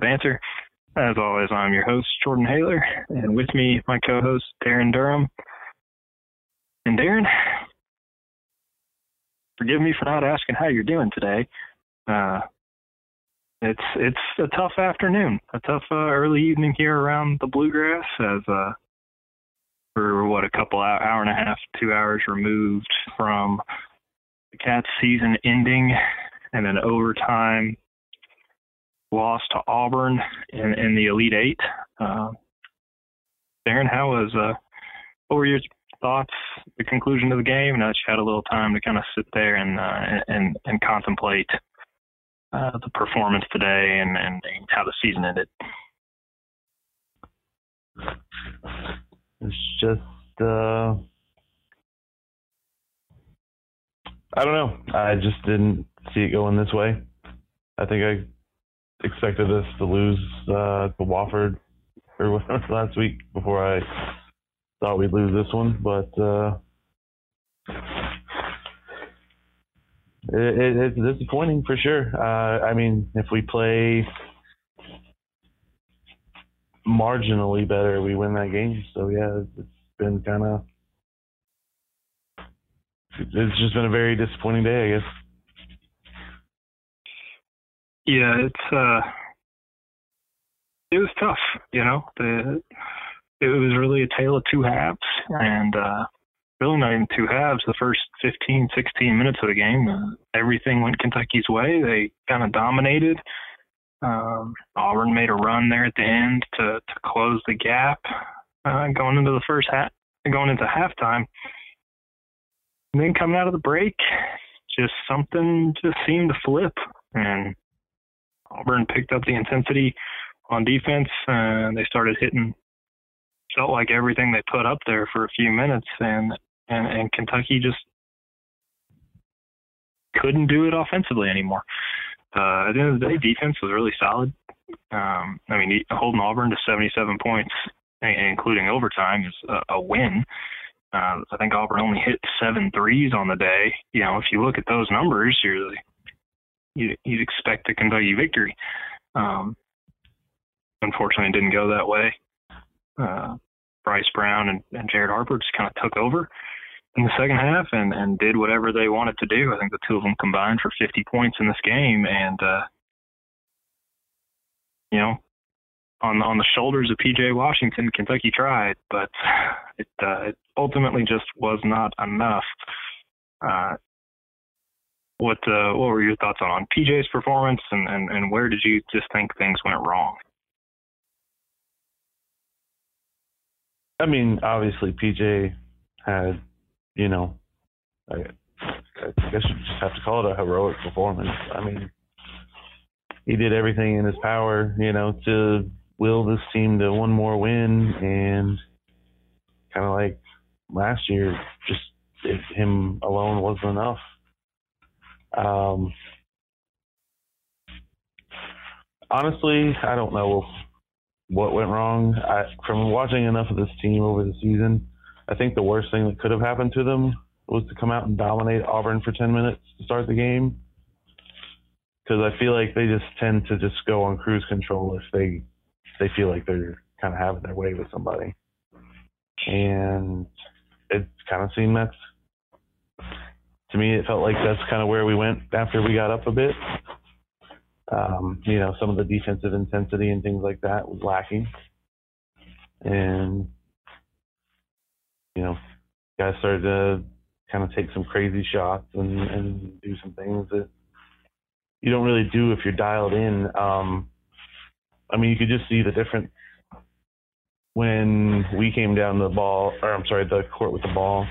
Banter. As always, I'm your host, Jordan Haler, and with me, my co host, Darren Durham. And Darren, forgive me for not asking how you're doing today. Uh, it's it's a tough afternoon, a tough uh, early evening here around the bluegrass. As uh, we're what a couple hour, hour and a half, two hours removed from the Cats season ending, and an overtime loss to Auburn in, in the Elite Eight. Uh, Darren, how was uh, what were your thoughts? The conclusion of the game. Now that you had a little time to kind of sit there and uh, and and contemplate uh, the performance today and, and, and how the season ended. It's just uh, I don't know. I just didn't see it going this way. I think I expected us to lose uh, to Wofford or whatever last week before I thought we'd lose this one, but uh, it, it, it's disappointing for sure. Uh, I mean, if we play marginally better, we win that game. So yeah, it's been kind of it's just been a very disappointing day, I guess. Yeah, it's uh, it was tough. You know, the it was really a tale of two halves, and uh, really not even two halves. The first 15, 16 minutes of the game, uh, everything went Kentucky's way. They kind of dominated. Um, Auburn made a run there at the end to to close the gap uh, going into the first half, going into halftime. And then coming out of the break, just something just seemed to flip, and Auburn picked up the intensity on defense, and they started hitting. Felt like everything they put up there for a few minutes, and and, and Kentucky just couldn't do it offensively anymore. Uh, at the end of the day, defense was really solid. Um, I mean, holding Auburn to 77 points, including overtime, is a, a win. Uh, I think Auburn only hit seven threes on the day. You know, if you look at those numbers, you're you, you'd expect a Kentucky victory. Um, unfortunately, it didn't go that way. Uh, Bryce Brown and, and Jared Harper just kind of took over in the second half and, and did whatever they wanted to do. I think the two of them combined for 50 points in this game. And, uh, you know, on on the shoulders of PJ Washington, Kentucky tried, but it, uh, it ultimately just was not enough. Uh, what uh, what were your thoughts on, on PJ's performance, and, and, and where did you just think things went wrong? I mean, obviously PJ had, you know, I, I guess you just have to call it a heroic performance. I mean, he did everything in his power, you know, to will this team to one more win, and kind of like last year, just him alone wasn't enough. Um, honestly, I don't know what went wrong. I, from watching enough of this team over the season, I think the worst thing that could have happened to them was to come out and dominate Auburn for 10 minutes to start the game. Because I feel like they just tend to just go on cruise control if they they feel like they're kind of having their way with somebody. And it kind of seemed that's to me, it felt like that's kind of where we went after we got up a bit. Um, you know, some of the defensive intensity and things like that was lacking. And, you know, guys started to kind of take some crazy shots and, and do some things that you don't really do if you're dialed in. Um, I mean, you could just see the difference when we came down the ball, or I'm sorry, the court with the ball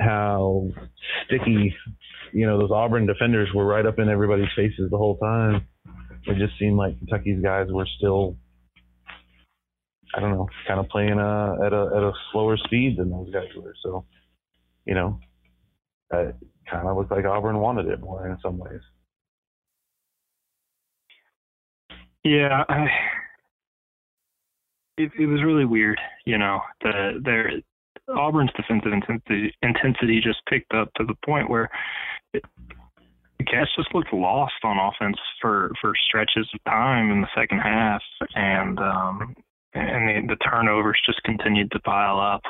how sticky, you know, those Auburn defenders were right up in everybody's faces the whole time. It just seemed like Kentucky's guys were still, I don't know, kind of playing uh, at a at a slower speed than those guys were. So, you know, it kind of looked like Auburn wanted it more in some ways. Yeah, I, it it was really weird. You know, the there Auburn's defensive intensity, intensity just picked up to the point where the Cats just looked lost on offense for for stretches of time in the second half, and um, and the, the turnovers just continued to pile up.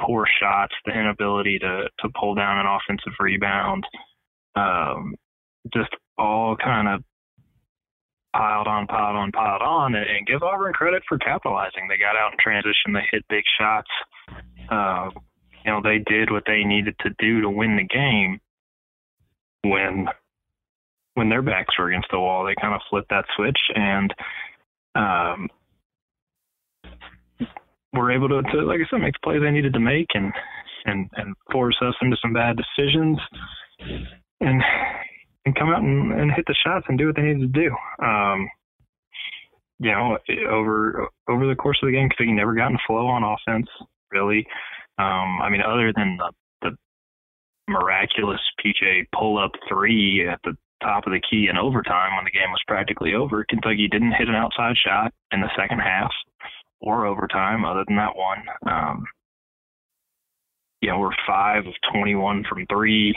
Poor shots, the inability to to pull down an offensive rebound, um, just all kind of piled on, piled on, piled on, and, and give Auburn credit for capitalizing. They got out in transition, they hit big shots. Uh, you know, they did what they needed to do to win the game. When when their backs were against the wall, they kind of flipped that switch and um, were able to, to, like I said, make the plays they needed to make and and and force us into some bad decisions. And and come out and, and hit the shots and do what they needed to do. Um, you know, over over the course of the game, because he never got in flow on offense, really. Um, I mean, other than the, the miraculous PJ pull up three at the top of the key in overtime when the game was practically over, Kentucky didn't hit an outside shot in the second half or overtime, other than that one. Um, you know, we're five of 21 from three.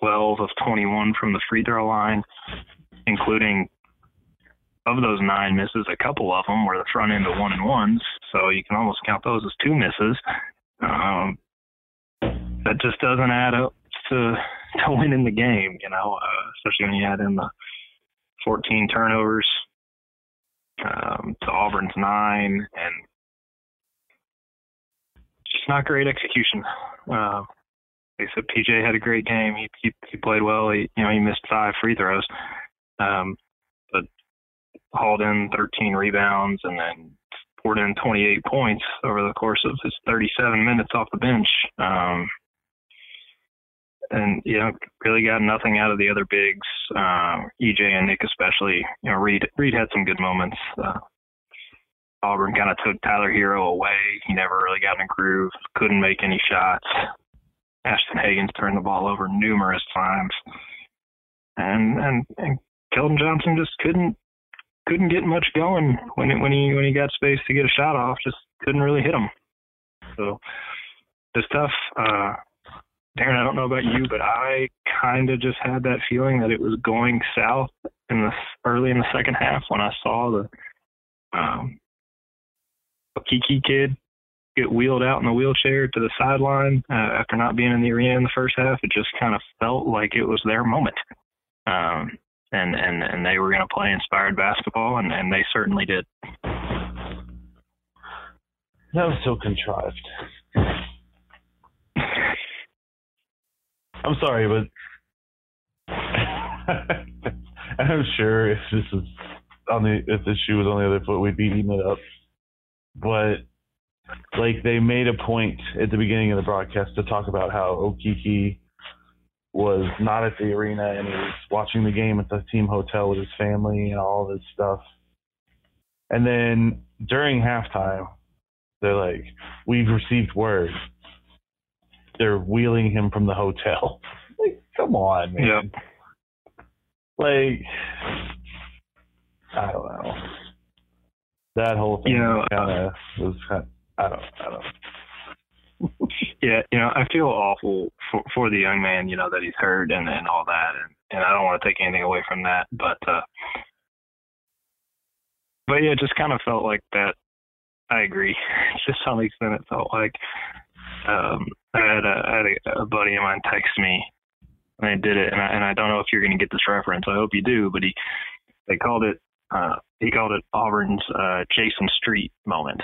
12 of 21 from the free throw line, including of those nine misses, a couple of them were the front end of one and ones. So you can almost count those as two misses. Um, that just doesn't add up to to winning the game, you know, uh, especially when you add in the 14 turnovers um, to Auburn's nine, and just not great execution. Uh, said, PJ had a great game. He he, he played well. He you know he missed five free throws, um, hauled in 13 rebounds and then poured in 28 points over the course of his 37 minutes off the bench. Um, and you know, really got nothing out of the other bigs, uh, EJ and Nick especially. You know, Reid Reid had some good moments. Uh, Auburn kind of took Tyler Herro away. He never really got in a groove. Couldn't make any shots. Ashton Hagans turned the ball over numerous times, and and and Keldon Johnson just couldn't couldn't get much going when when he when he got space to get a shot off. Just couldn't really hit him. So it's tough. Uh, Darren, I don't know about you, but I kind of just had that feeling that it was going south in the early in the second half when I saw the um, Kiki kid get wheeled out in the wheelchair to the sideline uh, after not being in the arena in the first half. It just kind of felt like it was their moment. Um, and, and, and they were going to play inspired basketball, and, and they certainly did. That was so contrived. I'm sorry, but I'm sure if this was on the if the shoe was on the other foot, we'd be eating it up. But like they made a point at the beginning of the broadcast to talk about how Okeke was not at the arena and he was watching the game at the team hotel with his family and all this stuff. And then during halftime, they're like, "We've received word." They're wheeling him from the hotel. like, come on, man. Yep. Like, I don't know. That whole thing you uh, know, kind of was kind of, I don't. I don't. yeah, you know, I feel awful for for the young man, you know, that he's hurt and and all that, and and I don't want to take anything away from that, but uh, but yeah, it just kind of felt like that. I agree. just to some extent, it felt like um, I had a, I had a, a buddy of mine text me, and I did it, and I and I don't know if you're going to get this reference. I hope you do, but he they called it uh, he called it Auburn's uh, Jason Street moment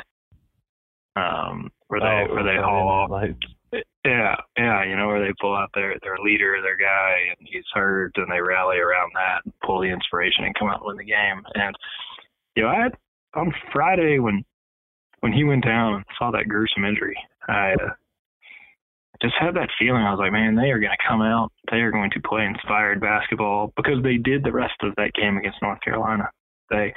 um, where they oh, where they haul off. Like, yeah, yeah, you know where they pull out their their leader, their guy, and he's hurt, and they rally around that, and pull the inspiration, and come out and win the game. And you know, I had on Friday when when he went down and saw that gruesome injury, I uh, just had that feeling. I was like, man, they are going to come out, they are going to play inspired basketball because they did the rest of that game against North Carolina. They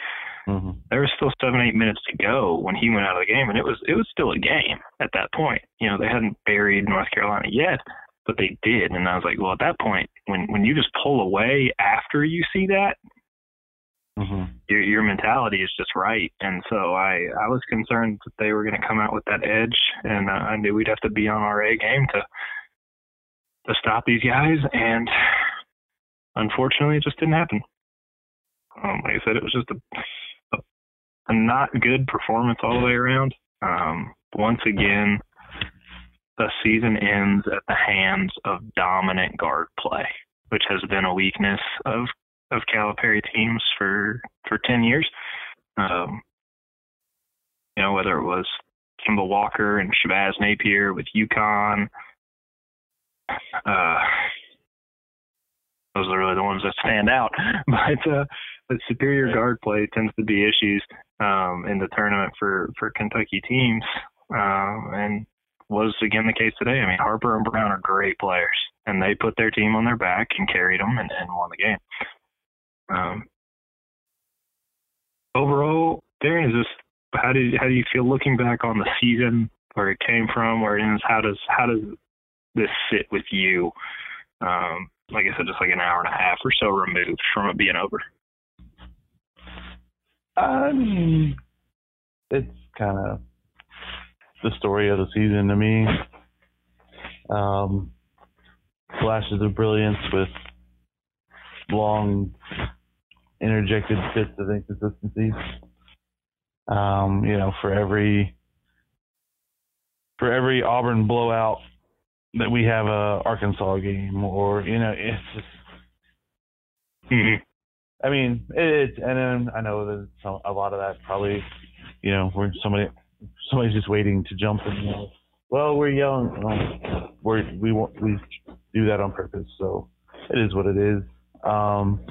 Mm-hmm. There was still seven, eight minutes to go when he went out of the game, and it was it was still a game at that point. You know, they hadn't buried North Carolina yet, but they did, and I was like, well, at that point, when when you just pull away after you see that, mm-hmm. your your mentality is just right. And so I I was concerned that they were going to come out with that edge, and uh, I knew we'd have to be on our A game to to stop these guys, and unfortunately, it just didn't happen. Um, like I said, it was just a, a, not good performance all the way around. Um, once again, the season ends at the hands of dominant guard play, which has been a weakness of of Calipari teams for for ten years. Um, you know, whether it was Kemba Walker and Shabazz Napier with UConn, uh, those are really the ones that stand out. But uh, the superior guard play tends to be issues um, in the tournament for for Kentucky teams, um, and was again the case today. I mean, Harper and Brown are great players, and they put their team on their back and carried them and, and won the game. Um, overall, Darren, is this how did how do you feel looking back on the season, where it came from, where it ends? How does how does this sit with you? Um, like I said, just like an hour and a half or so removed from it being over. Mean, it's kind of the story of the season to me. Um, flashes of brilliance with long interjected fits of inconsistencies. Um, you know, for every for every Auburn blowout that we have a Arkansas game, or you know, it's just. I mean, it's and then I know that some, a lot of that probably, you know, where somebody somebody's just waiting to jump in. You know, well, we're young. We're we want we do that on purpose. So it is what it is. Um,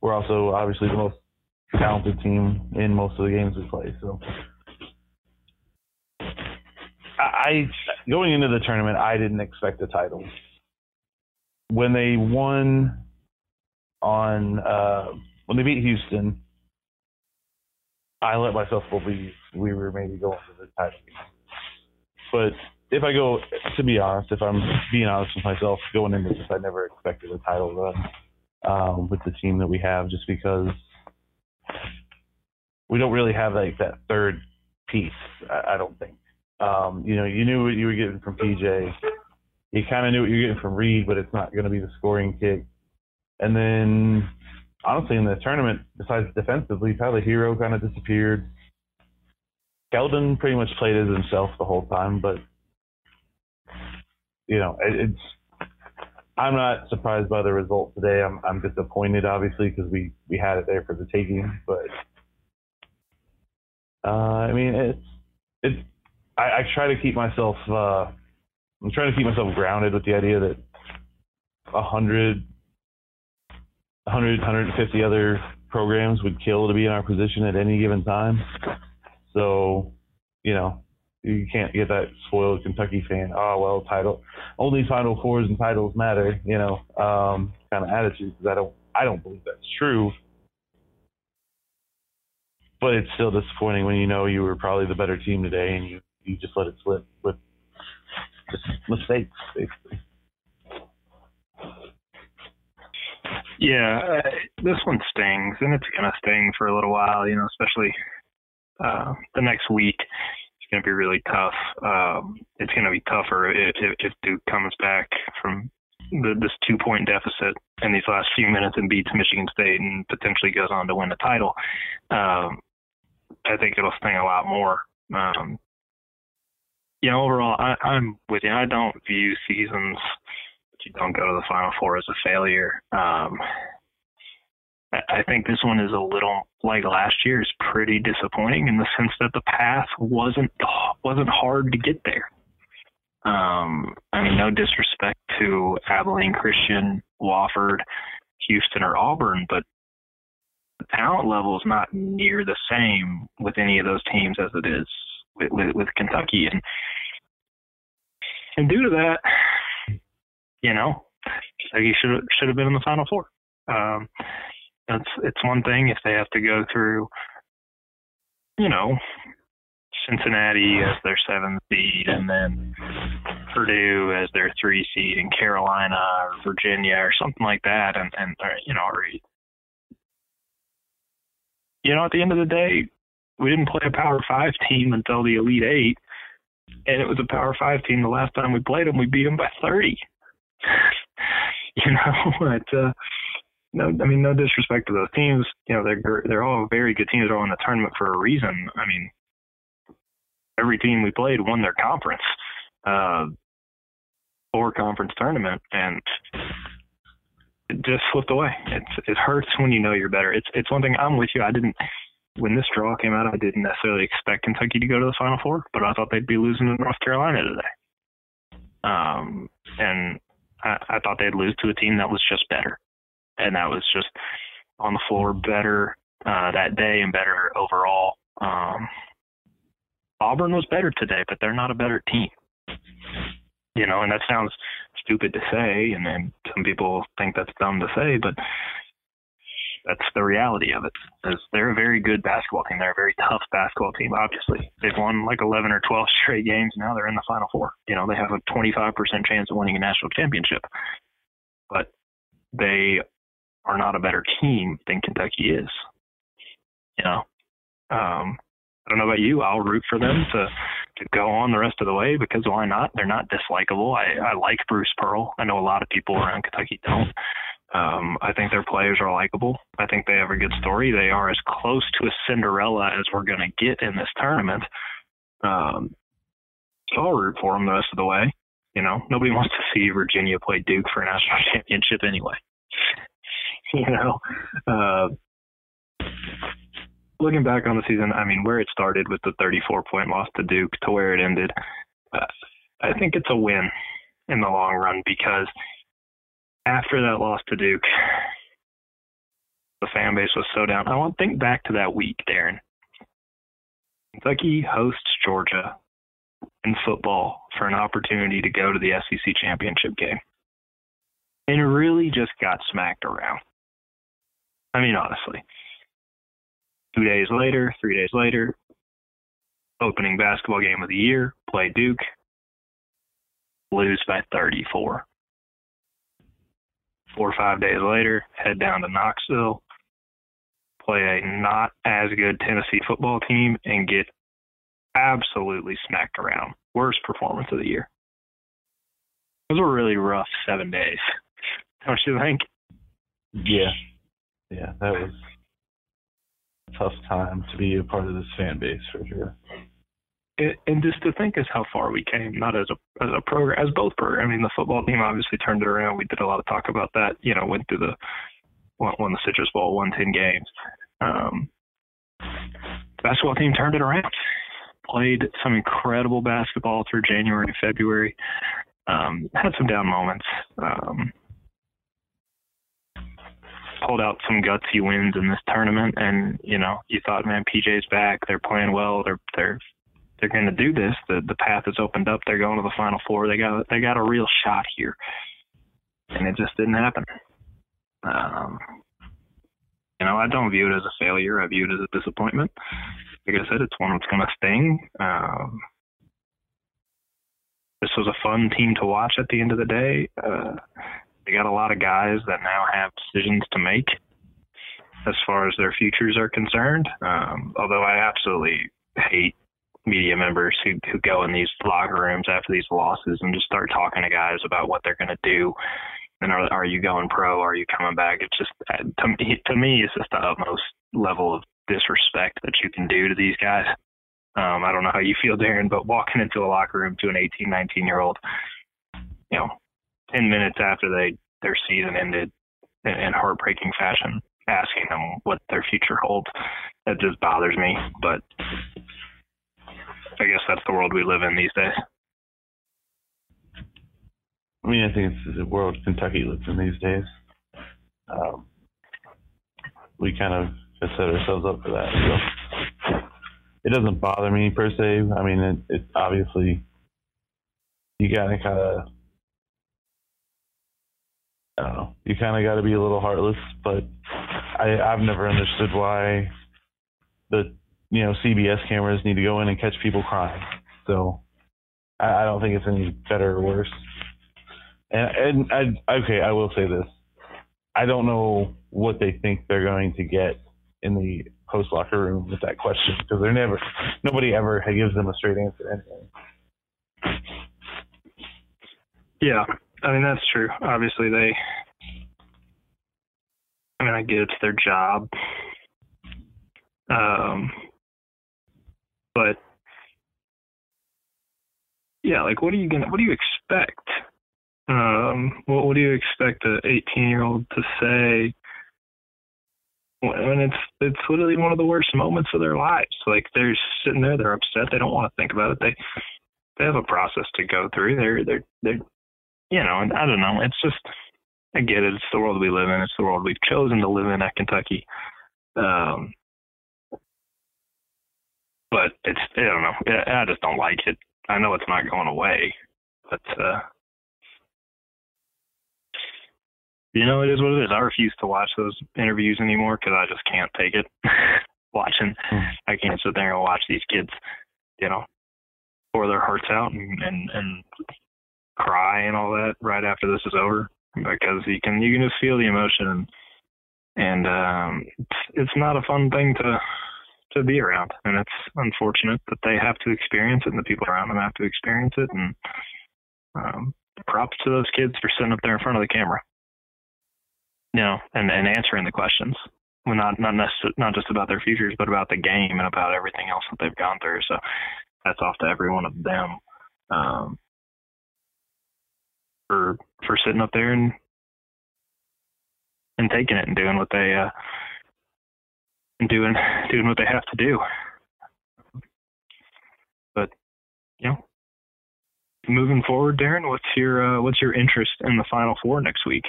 we're also obviously the most talented team in most of the games we play. So I going into the tournament, I didn't expect a title. When they won on uh, when they beat Houston, I let myself believe we were maybe going to the title. But if I go, to be honest, if I'm being honest with myself, going into this, I never expected a title run um, with the team that we have, just because we don't really have like that third piece. I, I don't think. Um, you know, you knew what you were getting from PJ. You kind of knew what you were getting from Reid, but it's not going to be the scoring kick. And then, honestly, in the tournament, besides defensively, Tyler Herro kind of disappeared. Keldon pretty much played as himself the whole time, but you know, it, it's. I'm not surprised by the result today. I'm I'm disappointed, obviously, because we we had it there for the taking. But uh, I mean, it's it's I, I try to keep myself. Uh, I'm trying to keep myself grounded with the idea that a hundred, 100, 150 other programs would kill to be in our position at any given time. So, you know, you can't get that spoiled Kentucky fan. Oh well, title only Final Fours and titles matter. You know, um, kind of attitude because I don't I don't believe that's true. But it's still disappointing when you know you were probably the better team today and you you just let it slip with just mistakes, basically. Yeah, uh, this one stings, and it's gonna sting for a little while. You know, especially uh, the next week. It's gonna be really tough. Um, it's gonna be tougher if, if, if Duke comes back from the, this two-point deficit in these last few minutes and beats Michigan State and potentially goes on to win the title. Um, I think it'll sting a lot more. Um, know, overall, I, I'm with you. I don't view seasons that you don't go to the Final Four as a failure. Um, I, think this one is a little like last year's, pretty disappointing in the sense that the path wasn't wasn't hard to get there. Um, I mean, no disrespect to Abilene Christian, Wofford, Houston, or Auburn, but the talent level is not near the same with any of those teams as it is with, with, with Kentucky, and and due to that, you know, he should should have been in the Final Four. Um, it's it's one thing if they have to go through, you know, Cincinnati as their seventh seed, and then Purdue as their three seed, and Carolina or Virginia or something like that, and and or, you know, or, you know, at the end of the day, we didn't play a Power Five team until the Elite Eight, and it was a Power Five team. The last time we played them, we beat them by thirty. you know, but uh, no, I mean, no disrespect to those teams. You know, they're they're all very good teams. They're all in the tournament for a reason. I mean, every team we played won their conference, uh, or conference tournament, and it just slipped away. It's it hurts when you know you're better. It's it's one thing. I'm with you. I didn't when this draw came out. I didn't necessarily expect Kentucky to go to the Final Four, but I thought they'd be losing to North Carolina today. Um, and I, I thought they'd lose to a team that was just better, and that was just on the floor better uh, that day and better overall. Um, Auburn was better today, but they're not a better team. You know, and that sounds stupid to say, and then some people think that's dumb to say, but that's the reality of it. Is they're a very good basketball team. They're a very tough basketball team. Obviously, they've won like 11 or 12 straight games. Now they're in the Final Four. You know, they have a 25% chance of winning a national championship, but they are not a better team than Kentucky is. You know, um, I don't know about you. I'll root for them to to go on the rest of the way because why not? They're not dislikable. I, I like Bruce Pearl. I know a lot of people around Kentucky don't. Um, I think their players are likable. I think they have a good story. They are as close to a Cinderella as we're going to get in this tournament. Um, so I'll root for them the rest of the way. You know, nobody wants to see Virginia play Duke for a national championship anyway. you know, uh, looking back on the season, I mean, where it started with the 34 point loss to Duke to where it ended, uh, I think it's a win in the long run because after that loss to Duke, the fan base was so down. I want to think back to that week, Darren. Kentucky hosts Georgia in football for an opportunity to go to the SEC championship game. And really just got smacked around. I mean, honestly. Two days later, three days later, opening basketball game of the year, play Duke, lose by 34. Four or five days later, head down to Knoxville, play a not as good Tennessee football team, and get absolutely smacked around. Worst performance of the year. Those were really rough seven days. Don't you think? Yeah. Yeah, that was tough time to be a part of this fan base for sure. And just to think is how far we came, not as a as a program, as both program. I mean, the football team obviously turned it around. We did a lot of talk about that. You know, went through the won, won the Citrus Bowl, won ten games. Um, basketball team turned it around. Played some incredible basketball through January and February. Um, had some down moments. Um, pulled out some gutsy wins in this tournament, and you know, you thought, man, PJ's back. They're playing well. They're they're they're going to do this. The the path is opened up. They're going to the Final Four. They got they got a real shot here, and it just didn't happen. Um, you know, I don't view it as a failure. I view it as a disappointment. Like I said, it's one that's going to sting. Um, this was a fun team to watch at the end of the day. Uh, they got a lot of guys that now have decisions to make as far as their futures are concerned. Um, although I absolutely hate media members who, who go in these locker rooms after these losses and just start talking to guys about what they're going to do. And are, are you going pro? Are you coming back? It's just, to me, to me, it's just the utmost level of disrespect that you can do to these guys. Um, I don't know how you feel, Darren, but walking into a locker room to an 18, 19 year old, you know, 10 minutes after they their season ended in, in heartbreaking fashion, asking them what their future holds. That just bothers me, but I guess that's the world we live in these days. I mean, I think it's the world Kentucky lives in these days. Um, we kind of set ourselves up for that. So it doesn't bother me per se. I mean, it, it obviously you gotta kind of I don't know. You kind of got to be a little heartless, but I I've never understood why the you know CBS cameras need to go in and catch people crying. So I, I don't think it's any better or worse. And, and I okay, I will say this. I don't know what they think they're going to get in the post locker room with that question because they're never nobody ever gives them a straight answer anyway. Yeah, I mean that's true. Obviously, they I mean, I get it's their job. Um, but yeah, like what are you gonna what do you expect? Um, what what do you expect a 18 year old to say when it's it's literally one of the worst moments of their lives? Like they're sitting there, they're upset, they don't want to think about it. They they have a process to go through. They're they're they're you know, and I don't know. It's just I get it. It's the world we live in. It's the world we've chosen to live in at Kentucky. Um, but it's I don't know. I just don't like it. I know it's not going away, but uh, you know it is what it is. I refuse to watch those interviews anymore because I just can't take it. Watching. I can't sit there and watch these kids, you know, pour their hearts out and and and cry and all that right after this is over because you can you can just feel the emotion and and um it's not a fun thing to to be around. And it's unfortunate that they have to experience it and the people around them have to experience it. And um props to those kids for sitting up there in front of the camera. You know and and answering the questions. Well not not necessarily not just about their futures but about the game and about everything else that they've gone through. So that's off to every one of them um for for sitting up there and and taking it and doing what they uh doing doing what they have to do. But you know, moving forward, Darren, what's your uh, what's your interest in the Final Four next week?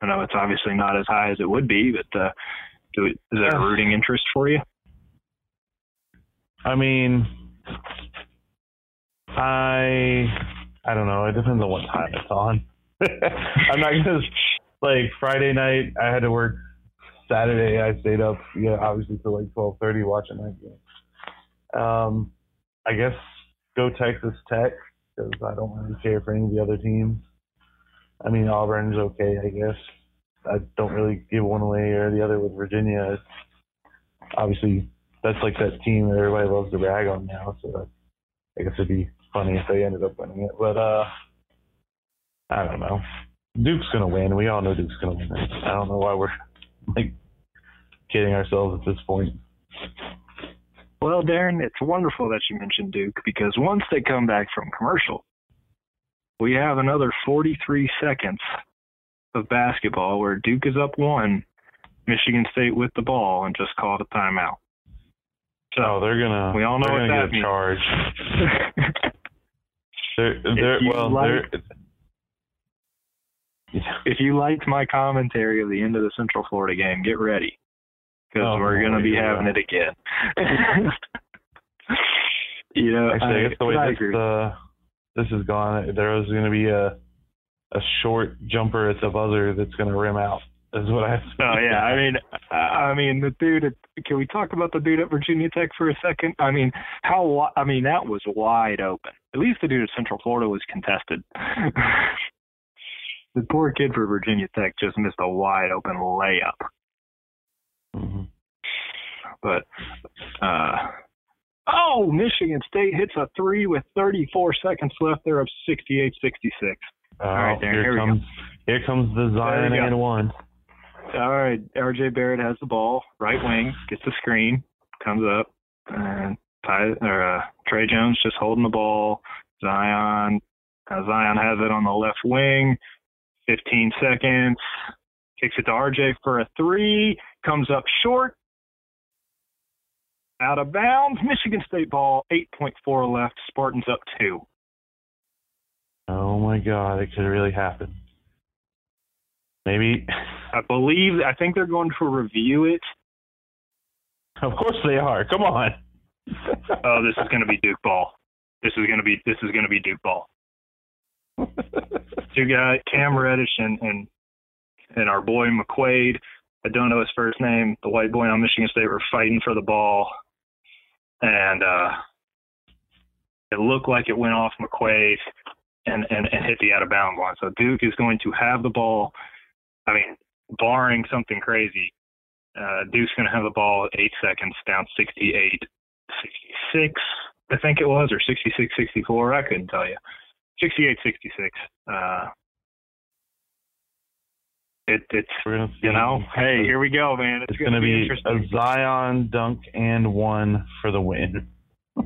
I know it's obviously not as high as it would be, but uh, do it, is that a rooting interest for you? I mean, I I don't know. It depends on what time it's on. I'm not gonna like Friday night. I had to work. Saturday, I stayed up. Yeah, obviously till like 12:30 watching that game. Um, I guess go Texas Tech because I don't really care for any of the other teams. I mean Auburn's okay, I guess. I don't really give one away or the other with Virginia. Obviously that's like that team that everybody loves to rag on now. So I guess it'd be funny if they ended up winning it. But uh, I don't know. Duke's gonna win. We all know Duke's gonna win. I don't know why we're like kidding ourselves at this point. Well, Darren, it's wonderful that you mentioned Duke because once they come back from commercial, we have another 43 seconds of basketball where Duke is up one, Michigan State with the ball, and just called a timeout. So oh, they're gonna. We all know what that get means. charged. they're, they're, well, like, they're, if you liked my commentary of the end of the Central Florida game, get ready because oh, we're going to be having it again. you know, actually, I, guess the way I this, uh, this is gone, there was going to be a a short jumper at the buzzer that's going to rim out. Is what I. Oh yeah, I mean, I mean the dude. At, can we talk about the dude at Virginia Tech for a second? I mean, how? I mean, that was wide open. At least the dude at Central Florida was contested. the poor kid for Virginia Tech just missed a wide open layup. hmm But uh oh, Michigan State hits a three with 34 seconds left. They're up 68-66. Oh, right, Darren, here, here comes here comes the Zion There and one. All right, RJ Barrett has the ball, right wing, gets the screen, comes up, and Ty, or uh, Tre Jones just holding the ball. Zion, uh, Zion has it on the left wing. 15 seconds, kicks it to RJ for a three, comes up short, out of bounds. Michigan State ball, 8.4 left. Spartans up two. Oh my God, it could really happen. Maybe. I believe, I think they're going to review it. Of course they are. Come on. Oh, this is going to be Duke ball. This is going to be this is going to be Duke ball. Two guys, Cam Reddish and and and our boy McQuaid. I don't know his first name. The white boy on Michigan State were fighting for the ball, and uh, it looked like it went off McQuaid and, and and hit the out of bounds line. So Duke is going to have the ball. I mean, barring something crazy, uh, Duke's going to have the ball at eight seconds, down 68, 66, I think it was, or 66, 64. I couldn't tell you. 68, 66. Uh, it, it's We're gonna see. you know, hey, here we go, man. It's, it's gonna be interesting. a Zion dunk and one for the win.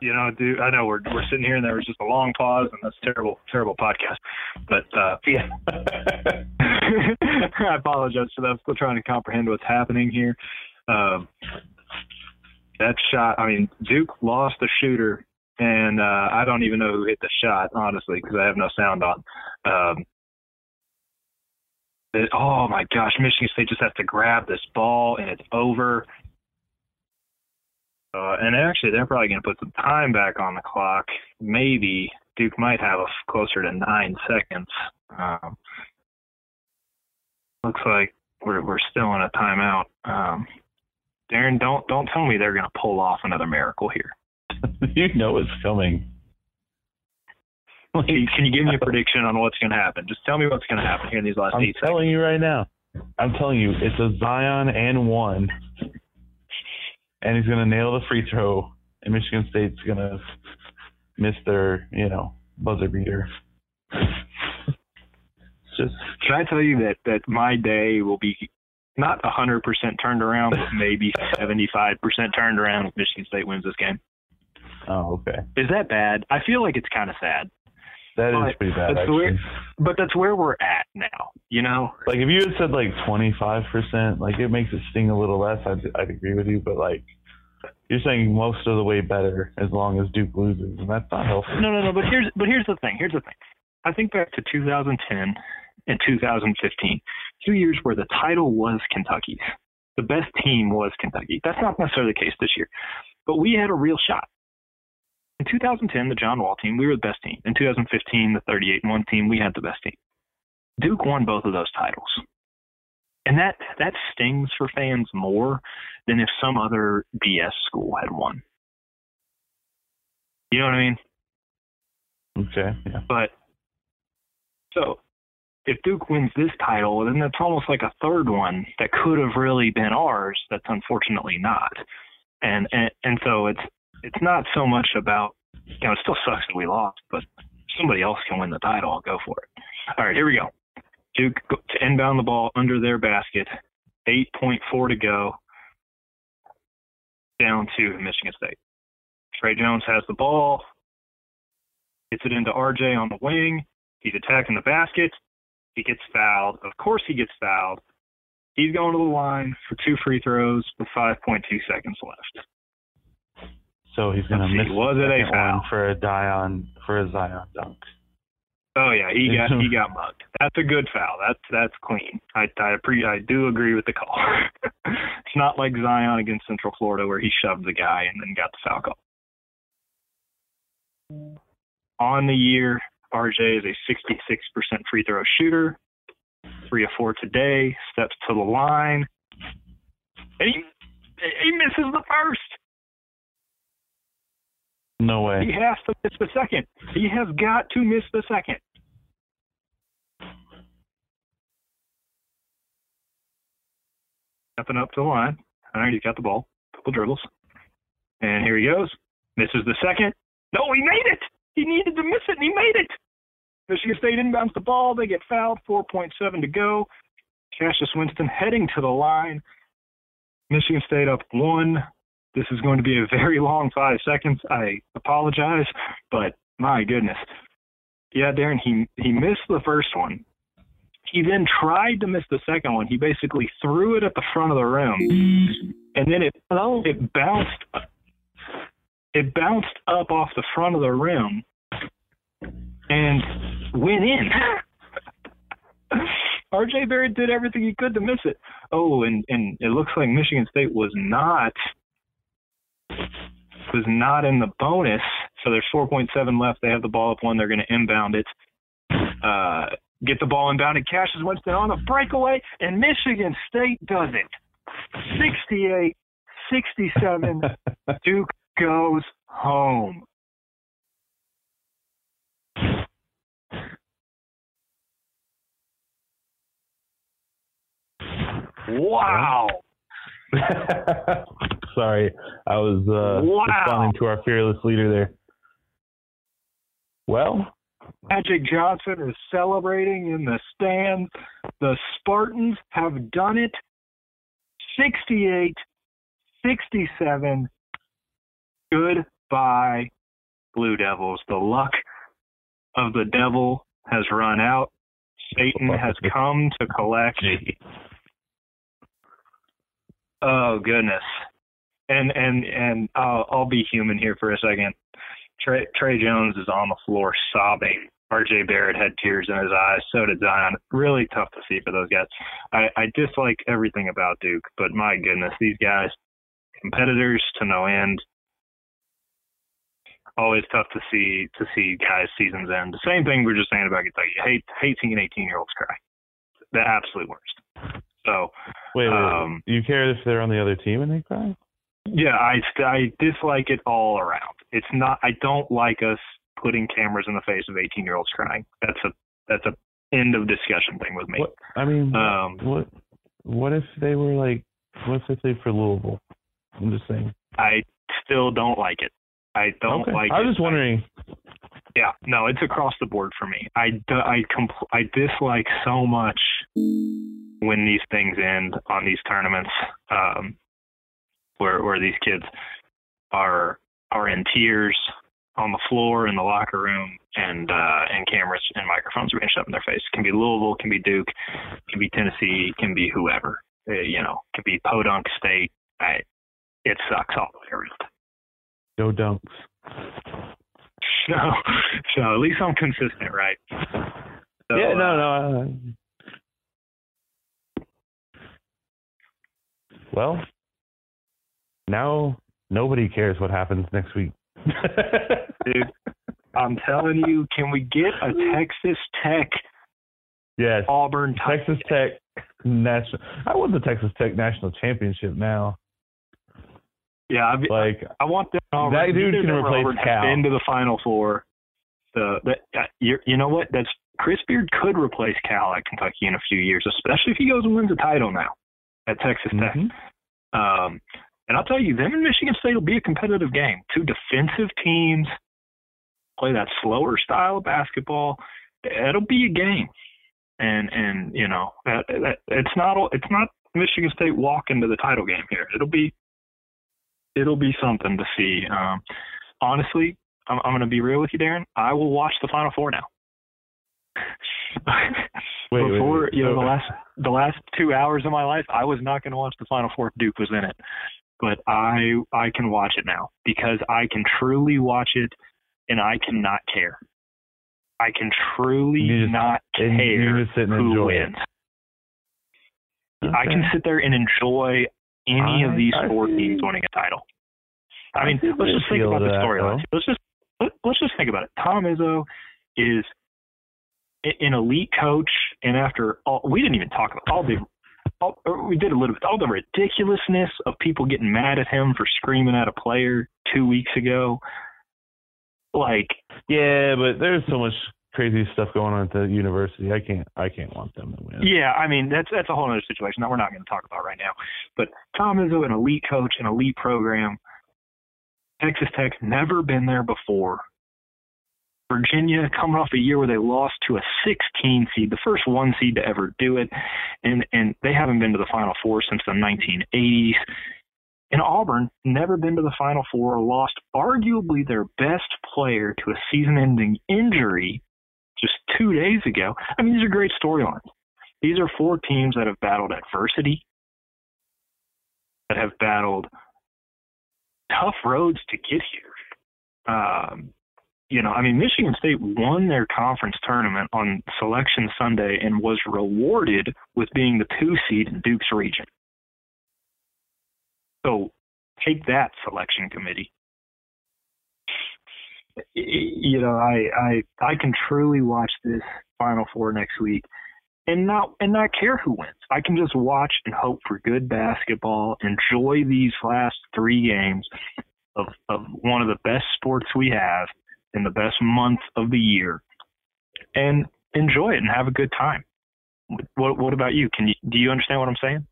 you know, dude, I know we're we're sitting here and there was just a long pause and that's terrible, terrible podcast. But uh yeah. I apologize for that. I'm still trying to comprehend what's happening here. Um that shot, I mean, Duke lost the shooter and uh I don't even know who hit the shot, honestly, because I have no sound on. Um it, oh my gosh, Michigan State just has to grab this ball and it's over. Uh, and actually, they're probably going to put some time back on the clock. Maybe Duke might have a closer to nine seconds. Um, looks like we're we're still in a timeout. Um, Darren, don't don't tell me they're going to pull off another miracle here. you know it's coming. Can you, can you give me a prediction on what's going to happen? Just tell me what's going to happen here in these last I'm eight telling you right now. I'm telling you, it's a Zion and one, and he's gonna nail the free throw, and Michigan State's gonna miss their, you know, buzzer beater. Just Can I tell you that that my day will be not a hundred percent turned around, but maybe seventy five percent turned around if Michigan State wins this game? oh okay. Is that bad? I feel like it's kind of sad, That is But pretty bad that's way- but that's where we're at now. You know, Like if you had said like 25 percent, like it makes it sting a little less. I'd I'd agree with you, but like you're saying most of the way better as long as Duke loses, and that's not healthy. no, no, no. But here's but here's the thing. Here's the thing. I think back to 2010 and 2015, two years where the title was Kentucky's. The best team was Kentucky. That's not necessarily the case this year, but we had a real shot. In 2010, the John Wall team, we were the best team. In 2015, the 38 and 1 team, we had the best team. Duke won both of those titles. And that that stings for fans more than if some other BS school had won. You know what I mean? Okay, yeah. But so if Duke wins this title, then that's almost like a third one that could have really been ours. That's unfortunately not. And and and so it's it's not so much about you know it still sucks that we lost, but somebody else can win the title. I'll go for it. All right, here we go. Duke to inbound the ball under their basket. 8.4 to go. Down to Michigan State. Tre Jones has the ball. Gets it into RJ on the wing. He's attacking the basket. He gets fouled. Of course, he gets fouled. He's going to the line for two free throws with 5.2 seconds left. So he's gonna miss was it a foul? one for a Zion for a Zion dunk. Oh yeah, he got he got mugged. That's a good foul. That's that's clean. I I pre I do agree with the call. it's not like Zion against Central Florida where he shoved the guy and then got the foul call. On the year, RJ is a 66% free throw shooter, three of four today. Steps to the line, and he he misses the first. No way. He has to miss the second. He has got to miss the second. Stepping up to the line. All right, he's got the ball. Couple dribbles. And here he goes. Misses the second. No, he made it. He needed to miss it, and he made it. Michigan State inbounds the ball. They get fouled. 4.7 to go. Cassius Winston heading to the line. Michigan State up one. This is going to be a very long five seconds. I apologize, but my goodness. Yeah, Darren, he he missed the first one. He then tried to miss the second one. He basically threw it at the front of the rim, and then it it bounced it bounced up off the front of the rim and went in. RJ Barrett did everything he could to miss it. Oh, and and it looks like Michigan State was not was not in the bonus. So there's 4.7 left. They have the ball up one. They're going to inbound it. Uh, get the ball inbounded. Cassius Winston on a breakaway, and Michigan State does it. 68 67. Duke goes home. Wow. Sorry, I was uh, Wow. responding to our fearless leader there. Well, Magic Johnson is celebrating in the stands. The Spartans have done it. 68 67. Goodbye, Blue Devils. The luck of the devil has run out. Satan has come to collect. Oh goodness. And and and I'll I'll be human here for a second. Tre Tre Jones is on the floor sobbing. RJ Barrett had tears in his eyes. So did Zion. Really tough to see for those guys. I, I dislike everything about Duke, but my goodness, these guys, competitors to no end. Always tough to see to see guys seasons end. The same thing we are just saying about Kentucky. I hate hate seeing 18 year olds cry. The absolute worst. So wait, wait, Um, you care if they're on the other team and they cry? Yeah, I I dislike it all around. It's not. I don't like us putting cameras in the face of 18 year olds crying. That's a that's a end of discussion thing with me. What I mean, Um, what what if they were like, what if they played for Louisville? I'm just saying. I still don't like it. I don't okay. like I it. was just wondering. Yeah, no, it's across the board for me. I I compl- I dislike so much when these things end on these tournaments, um, where where these kids are are in tears on the floor in the locker room, and uh, and cameras and microphones are being shoved in their face. It can be Louisville, can be Duke, can be Tennessee, can be whoever. Uh, you know, can be Podunk State. I, it sucks all the way around. Go Dunks. So, so at least I'm consistent, right? So, yeah, uh, no, no. Uh, well, now nobody cares what happens next week. dude. I'm telling you, can we get a Texas Tech yes, Auburn? Texas Tech national. I want the Texas Tech national championship now. Yeah, I, Like, I want them. Auburn. That dude can replace Cal. Been to the Final Four. So that uh, you you know what? That's Chris Beard could replace Cal at Kentucky in a few years, especially if he goes and wins a title now at Texas Tech. mhm. Um, and I'll tell you, them and Michigan State will be a competitive game. Two defensive teams play that slower style of basketball. It'll be a game, and and you know it's not it's not Michigan State walking to the title game here. It'll be it'll be something to see. Um, honestly, I'm, I'm going to be real with you, Darren. I will watch the Final Four now. Wait, wait, Before wait. you know the last the last two hours of my life, I was not going to watch the Final Four if Duke was in it, but I I can watch it now because I can truly watch it, and I cannot care. I can truly just- not care you just sit and who wins. it. I can sit there and enjoy any I- of these I four see. teams winning a title. I I mean, see let's just think about the that, storylines. Let's just let, let's just think about it. Tom Izzo is an elite coach, and after all, we didn't even talk about all the. All, we did a little bit. All the ridiculousness of people getting mad at him for screaming at a player two weeks ago. Like, Yeah, but there's so much crazy stuff going on at the university. I can't. I can't want them to win. Yeah, I mean that's that's a whole other situation that we're not going to talk about right now. But Tom Izzo, an elite coach, an elite program. Texas Tech never been there before. Virginia coming off a year where they lost to a 16 seed, the first one seed to ever do it, and and they haven't been to the Final Four since the 1980s. And Auburn never been to the Final Four, lost arguably their best player to a season-ending injury just two days ago. I mean, these are great storylines. These are four teams that have battled adversity, that have battled tough roads to get here. Um, you know, I mean, Michigan State won their conference tournament on Selection Sunday and was rewarded with being the two seed in Duke's region. So take that, selection committee. You know, I I I can truly watch this Final Four next week and not and not care who wins. I can just watch and hope for good basketball, enjoy these last three games of of one of the best sports we have in the best month of the year, and enjoy it and have a good time. What what about you? Can you do you understand what I'm saying?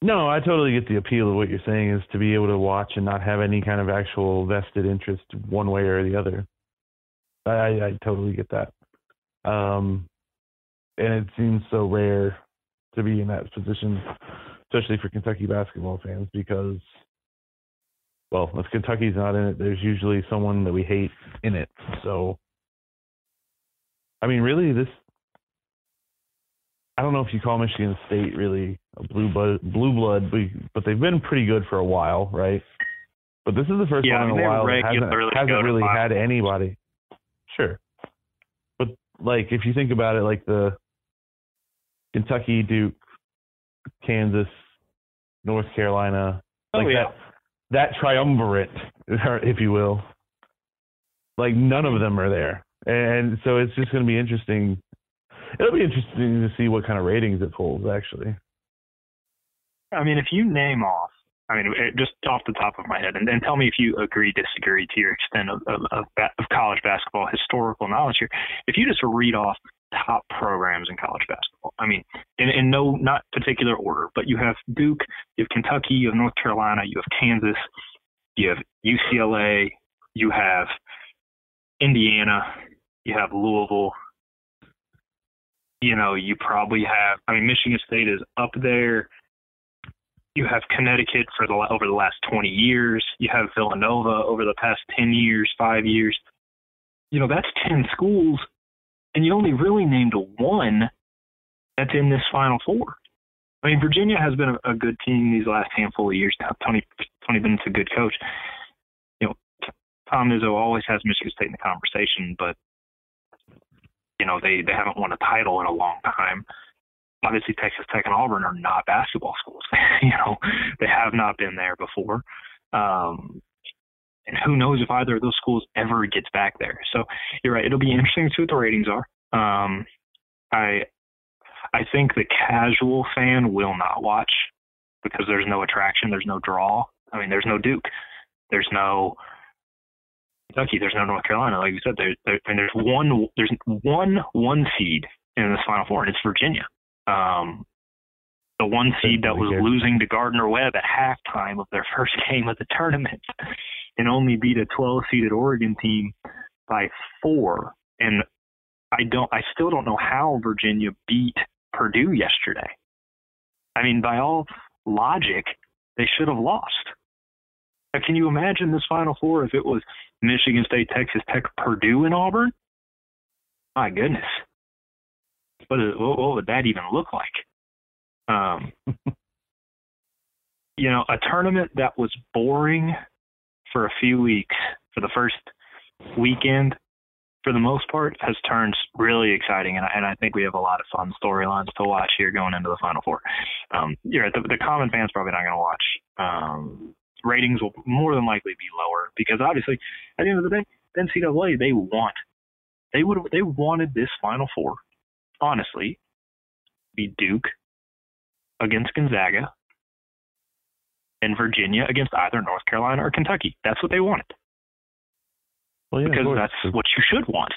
No, I totally get the appeal of what you're saying is to be able to watch and not have any kind of actual vested interest one way or the other. I, I totally get that. Um, and it seems so rare to be in that position, especially for Kentucky basketball fans, because, well, if Kentucky's not in it, there's usually someone that we hate in it. So, I mean, really, this. I don't know if you call Michigan State really a blue blood, blue blood, but they've been pretty good for a while, right? But this is the first yeah, one I mean, in a while that hasn't, hasn't really had anybody. Sure, but like if you think about it, like the Kentucky, Duke, Kansas, North Carolina, oh, like yeah. that that triumvirate, if you will. Like none of them are there, and so it's just going to be interesting. It'll be interesting to see what kind of ratings it pulls, actually. I mean, if you name off, I mean, just off the top of my head, and, tell me if you agree, disagree to your extent of, of, of, of college basketball historical knowledge here. If you just read off top programs in college basketball. I mean, in, in no not particular order, but you have Duke, you have Kentucky, you have North Carolina, you have Kansas, you have UCLA, you have Indiana, you have Louisville. You know, you probably have. I mean, Michigan State is up there. You have Connecticut for the over the last 20 years. You have Villanova over the past 10 years, five years. You know, that's 10 schools and you only really named one that's in this Final Four. I mean, Virginia has been a, a good team these last handful of years now. Tony Tony Bennett's a good coach. You know, Tom Izzo always has Michigan State in the conversation, but you know they they haven't won a title in a long time. Obviously, Texas Tech and Auburn are not basketball schools. you know, they have not been there before. Um, and who knows if either of those schools ever gets back there. So you're right. It'll be interesting to see what the ratings are. Um, I I think the casual fan will not watch because there's no attraction, there's no draw. I mean, there's no Duke, there's no Kentucky, there's no North Carolina. Like you said, there, there and there's one there's one one seed in this Final Four, and it's Virginia. Um, the one seed that was losing to Gardner Webb at halftime of their first game of the tournament and only beat a 12 seeded Oregon team by four. And I don't, I still don't know how Virginia beat Purdue yesterday. I mean, by all logic, they should have lost. Can you imagine this Final Four if it was Michigan State, Texas Tech, Purdue, and Auburn? My goodness, what, is, what, what would that even look like? Um, you know, a tournament that was boring for a few weeks for the first weekend for the most part has turned really exciting and I, and I think we have a lot of fun storylines to watch here going into the final four um you're the, the common fans probably not going to watch um ratings will more than likely be lower because obviously at the end of the day the ncaa they want they would they wanted this final four honestly be duke against gonzaga and Virginia against either North Carolina or Kentucky. That's what they wanted. Well, yeah, because that's what you should want.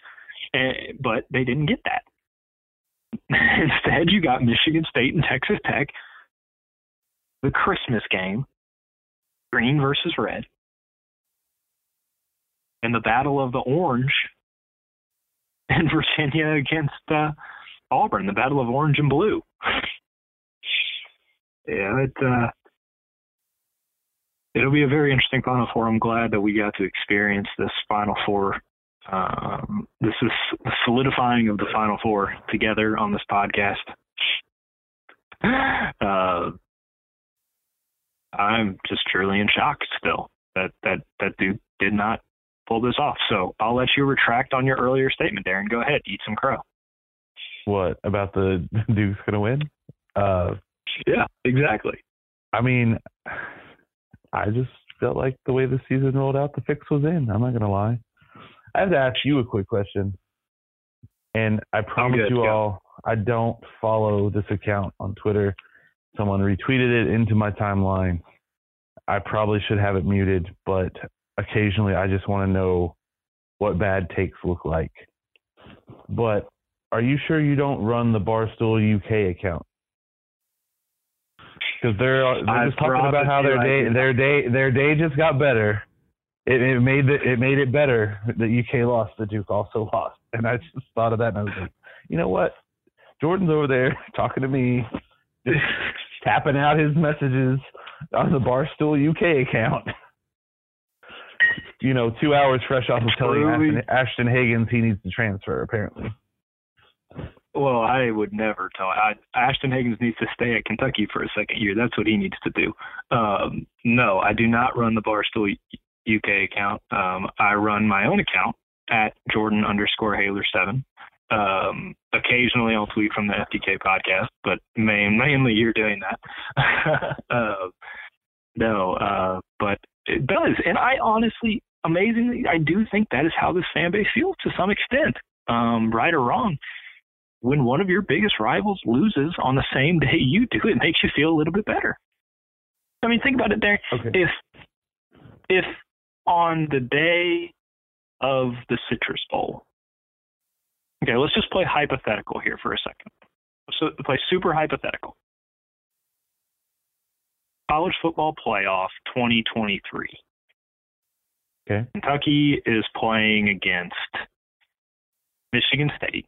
Uh, but they didn't get that. Instead, you got Michigan State and Texas Tech, the Christmas game, green versus red, and the battle of the orange, in Virginia against uh, Auburn, the battle of orange and blue. yeah, it. Uh, it'll be a very interesting Final Four. I'm glad that we got to experience this Final Four. Um, this is the solidifying of the Final Four together on this podcast. Uh, I'm just truly in shock still that that that dude did not pull this off. So I'll let you retract on your earlier statement, Darren. Go ahead, eat some crow. What about the Duke's gonna win? Uh, yeah, exactly. I mean, I just felt like the way the season rolled out, the fix was in. I'm not gonna lie. I have to ask you a quick question, and I promise good, you yeah. all, I don't follow this account on Twitter. Someone retweeted it into my timeline. I probably should have it muted, but occasionally I just want to know what bad takes look like. But are you sure you don't run the Barstool UK account? because they're they're just talking about how their day their day their day just got better. It, it made it, it made it better that UK lost, the Duke also lost, and I just thought of that and I was like, you know what? Jordan's over there talking to me, just tapping out his messages on the Barstool UK account. You know, two hours fresh off of telling. Ashton, Ashton Hagans he needs to transfer. Apparently, Well, I would never tell. I, Ashton Hagans needs to stay at Kentucky for a second year. That's what he needs to do. Um, no, I do not run the Barstool UK account. Um, I run my own account at Jordan underscore Haler seven. Um, occasionally, I'll tweet from the FTK podcast, but main, mainly you're doing that. uh, no, uh, but it does, and I honestly, amazingly, I do think that is how this fan base feels to some extent, um, right or wrong when one of your biggest rivals loses on the same day you do, it makes you feel a little bit better. I mean, think about it there. okay. If if on the day of the Citrus Bowl, okay, let's just play hypothetical here for a second. Let's play super hypothetical. College football playoff 2023. Okay. Kentucky is playing against Michigan State.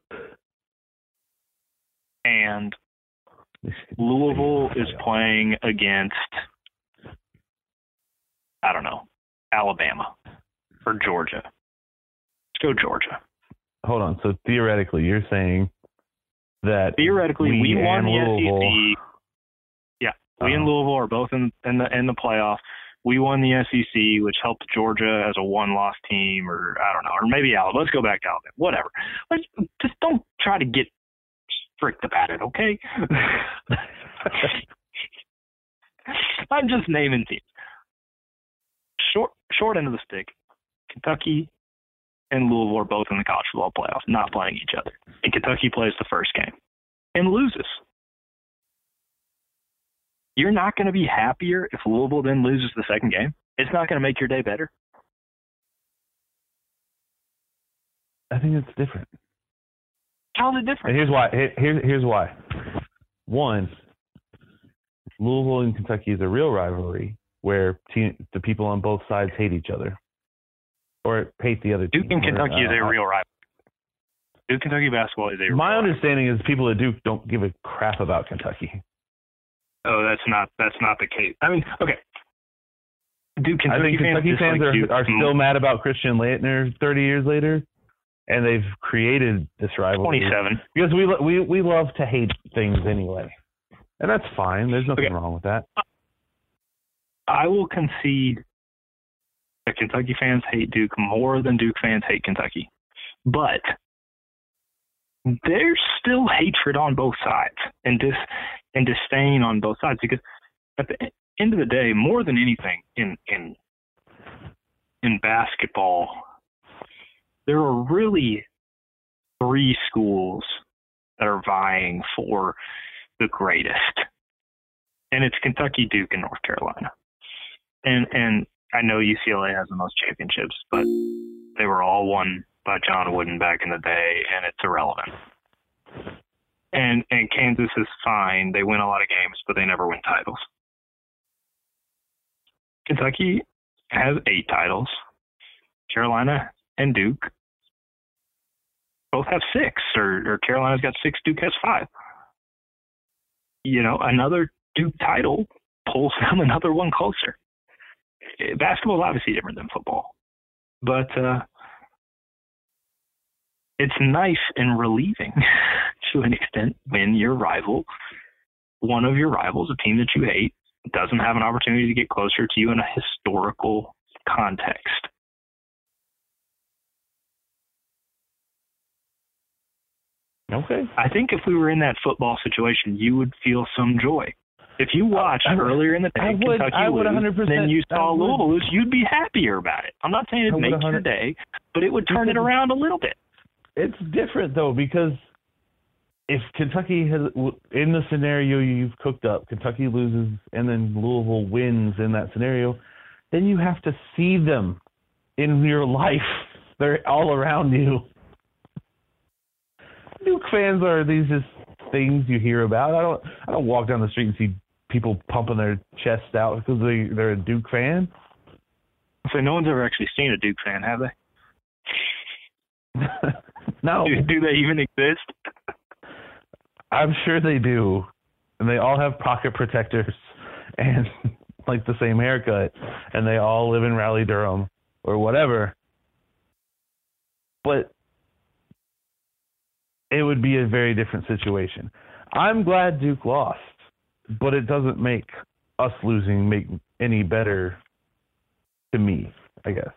And Louisville is playing against, I don't know, Alabama or Georgia. Let's go Georgia. Hold on. So theoretically, you're saying that Theoretically, we, won the SEC. Yeah, we and Uh-huh. Louisville are both in, in the in the playoff. We won the SEC, which helped Georgia as a one-loss team, or I don't know, or maybe Alabama. Let's go back to Alabama. Whatever. Let's, just don't try to get strict about it, okay? I'm just naming teams. Short short end of the stick. Kentucky and Louisville are both in the college football playoff, not playing each other. And Kentucky plays the first game and loses. You're not going to be happier if Louisville then loses the second game. It's not going to make your day better. I think it's different. How's it different? And here's why. Here, here- here's why. One, Louisville and Kentucky is a real rivalry where team, the people on both sides hate each other or hate the other Duke team. and Kentucky is a Uh, real rival. Duke Kentucky basketball is a real My rival. understanding is people at Duke don't give a crap about Kentucky. Oh, that's not that's not the case. I mean, okay. Duke I Kentucky think Kentucky fans, fans Duke are, are still mad about Christian Laettner 30 years later, and they've created this rivalry. 27. Because we we we love to hate things anyway, and that's fine. There's nothing Okay. wrong with that. I will concede that Kentucky fans hate Duke more than Duke fans hate Kentucky. But there's still hatred on both sides and dis and disdain on both sides because at the end of the day, more than anything in in in basketball, there are really three schools that are vying for the greatest. And it's Kentucky, Duke, and North Carolina and and I know UCLA has the most championships, but they were all won by John Wooden back in the day, and it's irrelevant. And and Kansas is fine; they win a lot of games, but they never win titles. Kentucky has eight titles. Carolina and Duke both have six, or, or Carolina's got six, Duke has five. You know, another Duke title pulls them another one closer basketball is obviously different than football, but uh, it's nice and relieving to an extent when your rival, one of your rivals, a team that you hate, doesn't have an opportunity to get closer to you in a historical context. Okay. I think if we were in that football situation, you would feel some joy. If you watched I would- earlier in the day I would- Kentucky I would lose, 100% then you saw would. Louisville lose, you'd be happier about it. I'm not saying it'd make your day, but it would turn it around a little bit. It's different though because if Kentucky has in the scenario you've cooked up, Kentucky loses and then Louisville wins in that scenario, then you have to see them in your life. They're all around you. Duke fans are these just things you hear about. I don't I don't walk down the street and see people pumping their chests out because they they're a Duke fan. So no one's ever actually seen a Duke fan, have they? no. Do, do they even exist? I'm sure they do, and they all have pocket protectors and like the same haircut, and they all live in Raleigh, Durham, or whatever. But it would be a very different situation. I'm glad Duke lost, but it doesn't make us losing make any better to me, I guess.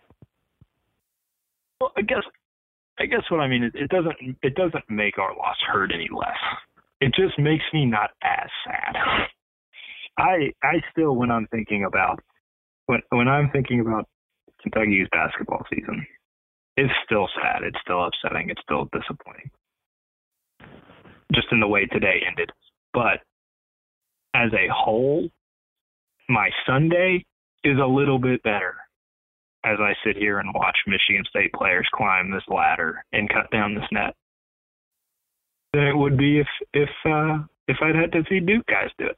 Well, I guess I guess what I mean is it doesn't it doesn't make our loss hurt any less. It just makes me not as sad. I I still when I'm thinking about when when I'm thinking about Kentucky's basketball season, it's still sad. It's still upsetting. It's still disappointing. Just in the way today ended. But as a whole, my Sunday is a little bit better as I sit here and watch Michigan State players climb this ladder and cut down this net than it would be if if uh, if I'd had to see Duke guys do it.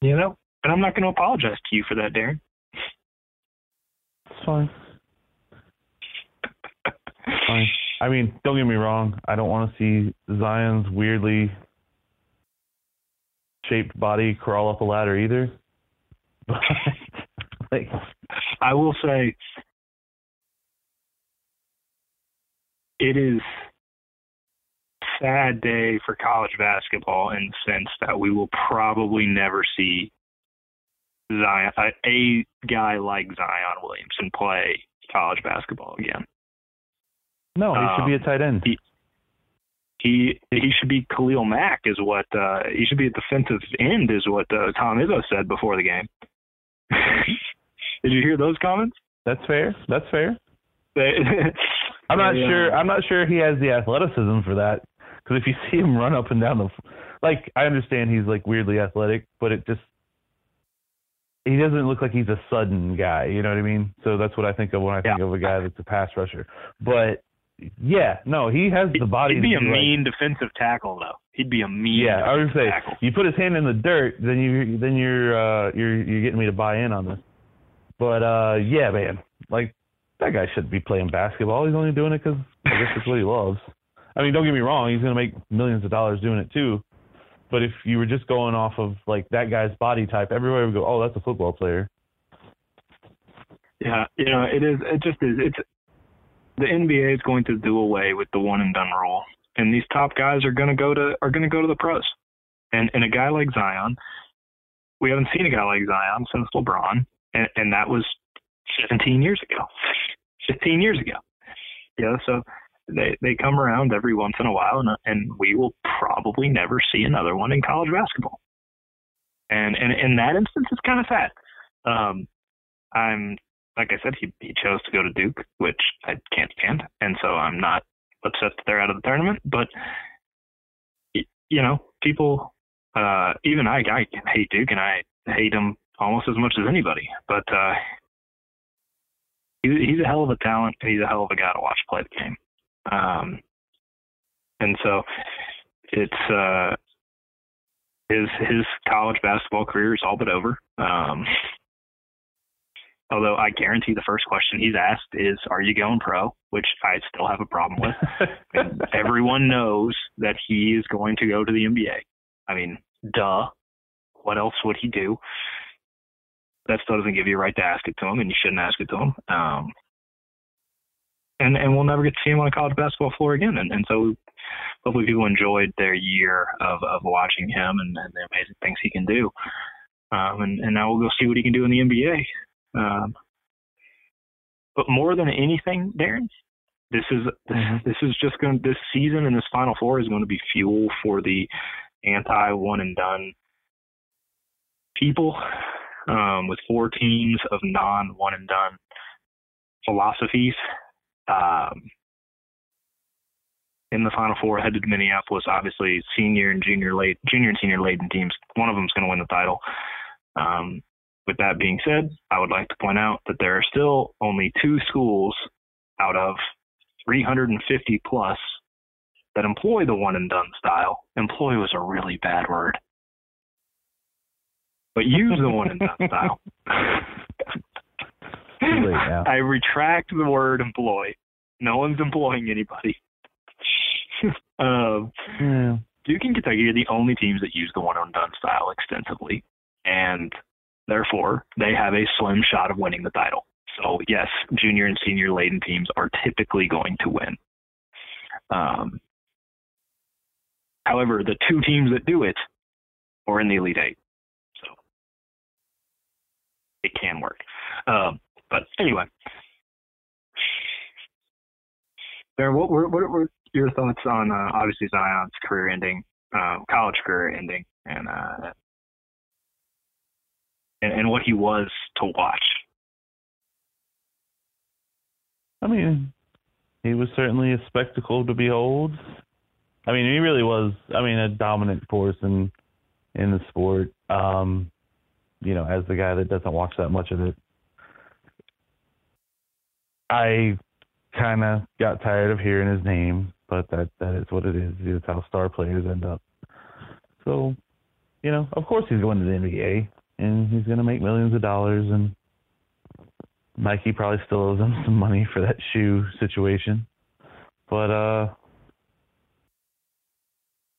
You know, and I'm not going to apologize to you for that, Darren. It's fine. fine. I mean, don't get me wrong. I don't want to see Zion's weirdly shaped body crawl up a ladder either. But like, I will say it is sad day for college basketball in the sense that we will probably never see Zion a, a guy like Zion Williamson play college basketball again. no, he should be a Um, tight end. he- He he should be Khalil Mack is what uh he should be a defensive end is what uh, Tom Izzo said before the game. Did you hear those comments? That's fair. That's fair. I'm not uh, sure. I'm not sure he has the athleticism for that. Because if you see him run up and down the, like, I understand he's like weirdly athletic, but it just he doesn't look like he's a sudden guy. You know what I mean? So that's what I think of when I think Yeah. of a guy that's a pass rusher. But yeah, no, he has the body. He'd be to a like- mean defensive tackle though. He'd be a mean. Yeah, I would defensive say tackle. you put his hand in the dirt, then you then you're uh you're you're getting me to buy in on this. But uh yeah, man, like that guy shouldn't be playing basketball. He's only doing it because I guess that's what he loves. I mean, don't get me wrong, he's gonna make millions of dollars doing it too. But if you were just going off of like that guy's body type, everybody would go, "Oh, that's a football player." Yeah, you know, it is. It just is. It's the NBA is going to do away with the one and done rule, and these top guys are going to go to are going to go to the pros. And and a guy like Zion, we haven't seen a guy like Zion since LeBron, and and that was 17 years ago. 15 years ago. Yeah, so they they come around every once in a while, and and we will probably never see another one in college basketball. And and in that instance, it's kind of sad. Um, I'm like I said, he he chose to go to Duke, which I can't stand, and so I'm not upset that they're out of the tournament. But you know, people, uh, even I, I hate Duke, and I hate him almost as much as anybody. But uh, he's he's a hell of a talent, and he's a hell of a guy to watch play the game. Um, and so it's uh, his his college basketball career is all but over. Um, although I guarantee the first question he's asked is, "Are you going pro?" Which I still have a problem with. And everyone knows that he is going to go to the NBA. I mean, duh. What else would he do? That still doesn't give you a right to ask it to him, and you shouldn't ask it to him. Um, and and we'll never get to see him on a college basketball floor again. And and so hopefully people enjoyed their year of of watching him and, and the amazing things he can do. Um, and and now we'll go see what he can do in the NBA. Um, but more than anything, Darren, this is this, Mhm. this is just going. This season and this Final Four is going to be fuel for the anti one and done people, um, with four teams of non one and done philosophies. Um, in the Final Four, headed to Minneapolis. Obviously, senior and junior late, junior and senior laden teams. One of them is going to win the title. Um, with that being said, I would like to point out that there are still only two schools out of 350 plus that employ the one and done style. Employ was a really bad word. but use the one and done style. Too late now. I retract the word employ. No one's employing anybody. um, Yeah. Duke and Kentucky are the only teams that use the one and done style extensively, and therefore they have a slim shot of winning the title. So yes, junior and senior laden teams are typically going to win. Um, however, the two teams that do it are in the Elite Eight, so it can work. Um, but anyway, Darren, what were what were your thoughts on uh, obviously Zion's career ending, uh, college career ending, and, uh, and and what he was to watch? I mean, he was certainly a spectacle to behold. I mean, he really was. I mean, a dominant force in in the sport. Um, you know, as the guy that doesn't watch that much of it, I kind of got tired of hearing his name, but that that is what it is. It's how star players end up. So, you know, of course he's going to the NBA and he's going to make millions of dollars and Nike probably still owes him some money for that shoe situation. But uh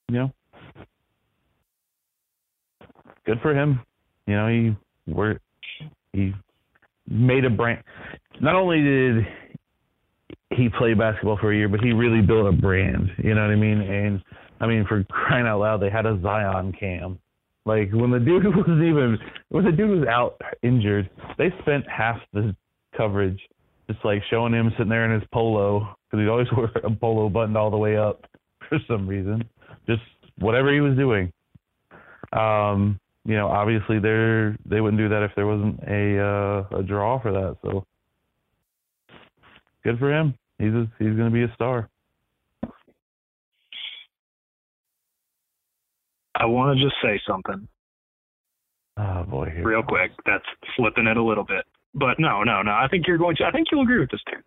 you know good for him. You know, he worked he made a brand not only did he play basketball for a year, but he really built a brand. You know what I mean? And I mean, for crying out loud, they had a Zion cam. Like when the dude was even when the dude was out injured, they spent half the coverage just like showing him sitting there in his polo because he'd always wear a polo buttoned all the way up for some reason. Just whatever he was doing. Um, you know, obviously they're they wouldn't do that if there wasn't a uh, a draw for that. So good for him. He's a, he's going to be a star. I want to just say something Oh boy, real quick. That's flipping it a little bit, but no, no, no. I think you're going to. I think you'll agree with this too,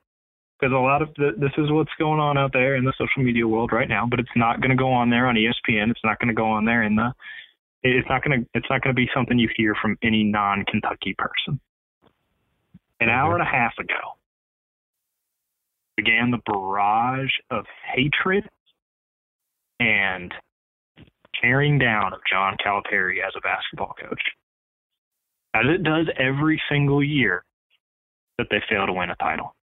because a lot of the, this is what's going on out there in the social media world right now. But it's not going to go on there on ESPN. It's not going to go on there in the. It's not going to. It's not going to be something you hear from any non-Kentucky person. An hour and a half ago began the barrage of hatred and tearing down of John Calipari as a basketball coach as it does every single year that they fail to win a title.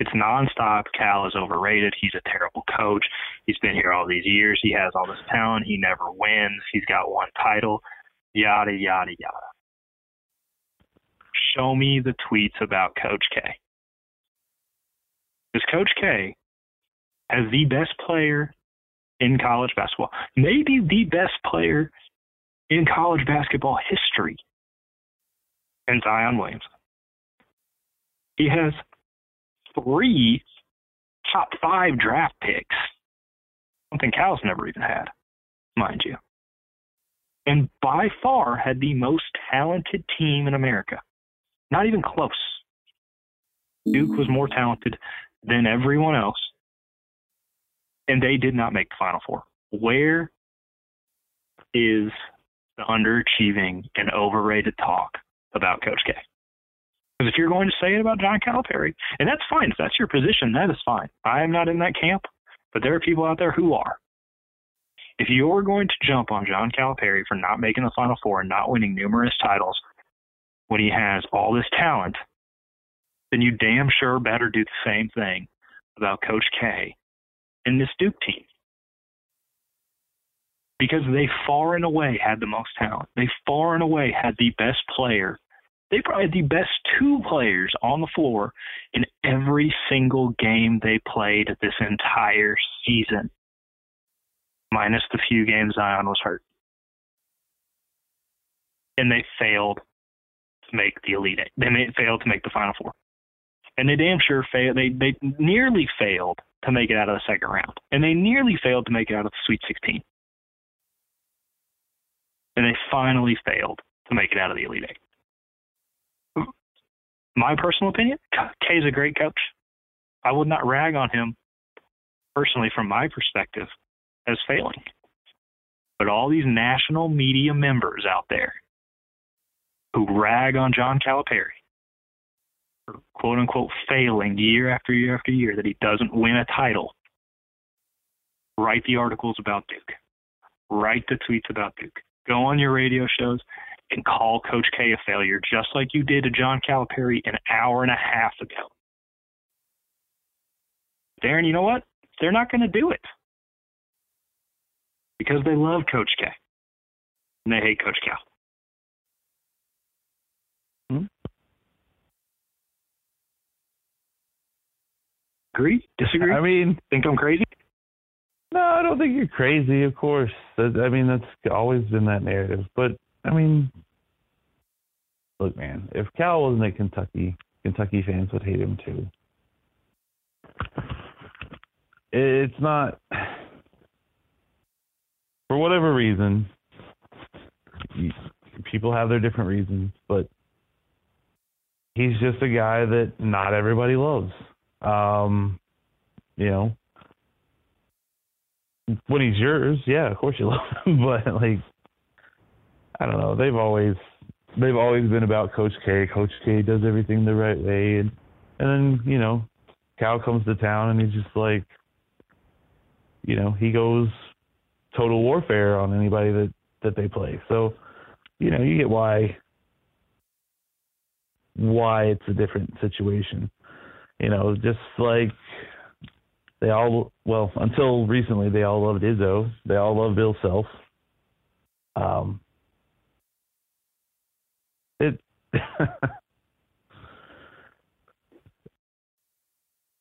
It's nonstop. Cal is overrated. He's a terrible coach. He's been here all these years. He has all this talent. He never wins. He's got one title. Yada, yada, yada. Show me the tweets about Coach K. Because Coach K has the best player in college basketball, maybe the best player in college basketball history and Zion Williamson. He has three top five draft picks, something Cal's never even had, mind you. And by far had the most talented team in America. Not even close. Duke was more talented than everyone else, and they did not make the Final Four. Where is the underachieving and overrated talk about Coach K. Because if you're going to say it about John Calipari, and that's fine, if that's your position, that is fine. I am not in that camp, but there are people out there who are. If you're going to jump on John Calipari for not making the Final Four and not winning numerous titles when he has all this talent, then you damn sure better do the same thing about Coach K and this Duke team because they far and away had the most talent. They far and away had the best player. They probably had the best two players on the floor in every single game they played this entire season, minus the few games Zion was hurt. And they failed to make the Elite Eight. They failed to make the Final Four. And they damn sure failed. They, they nearly failed to make it out of the second round. And they nearly failed to make it out of the Sweet 16 and they finally failed to make it out of the Elite Eight. My personal opinion, K is a great coach. I would not rag on him personally from my perspective as failing. But all these national media members out there who rag on John Calipari quote unquote failing year after year after year that he doesn't win a title, write the articles about Duke, write the tweets about Duke, go on your radio shows and call Coach K a failure, just like you did to John Calipari an hour and a half ago. Darren, you know what? They're not going to do it because they love Coach K and they hate Coach Cal. Agree? Disagree? I mean, think I'm crazy? No, I don't think you're crazy. Of course, that, I mean that's always been that narrative. But I mean, look, man, if Cal wasn't at Kentucky, Kentucky fans would hate him too. It's not for whatever reason. People have their different reasons, but he's just a guy that not everybody loves. Um, you know, when he's yours, yeah, of course you love him. But like, I don't know. They've always they've always been about Coach K. Coach K does everything the right way, and and then you know, Cal comes to town and he's just like, you know, he goes total warfare on anybody that that they play. So, you know, you get why why it's a different situation. You know, just like they all well until recently they all loved Izzo. They all loved Bill Self. Um, it. I,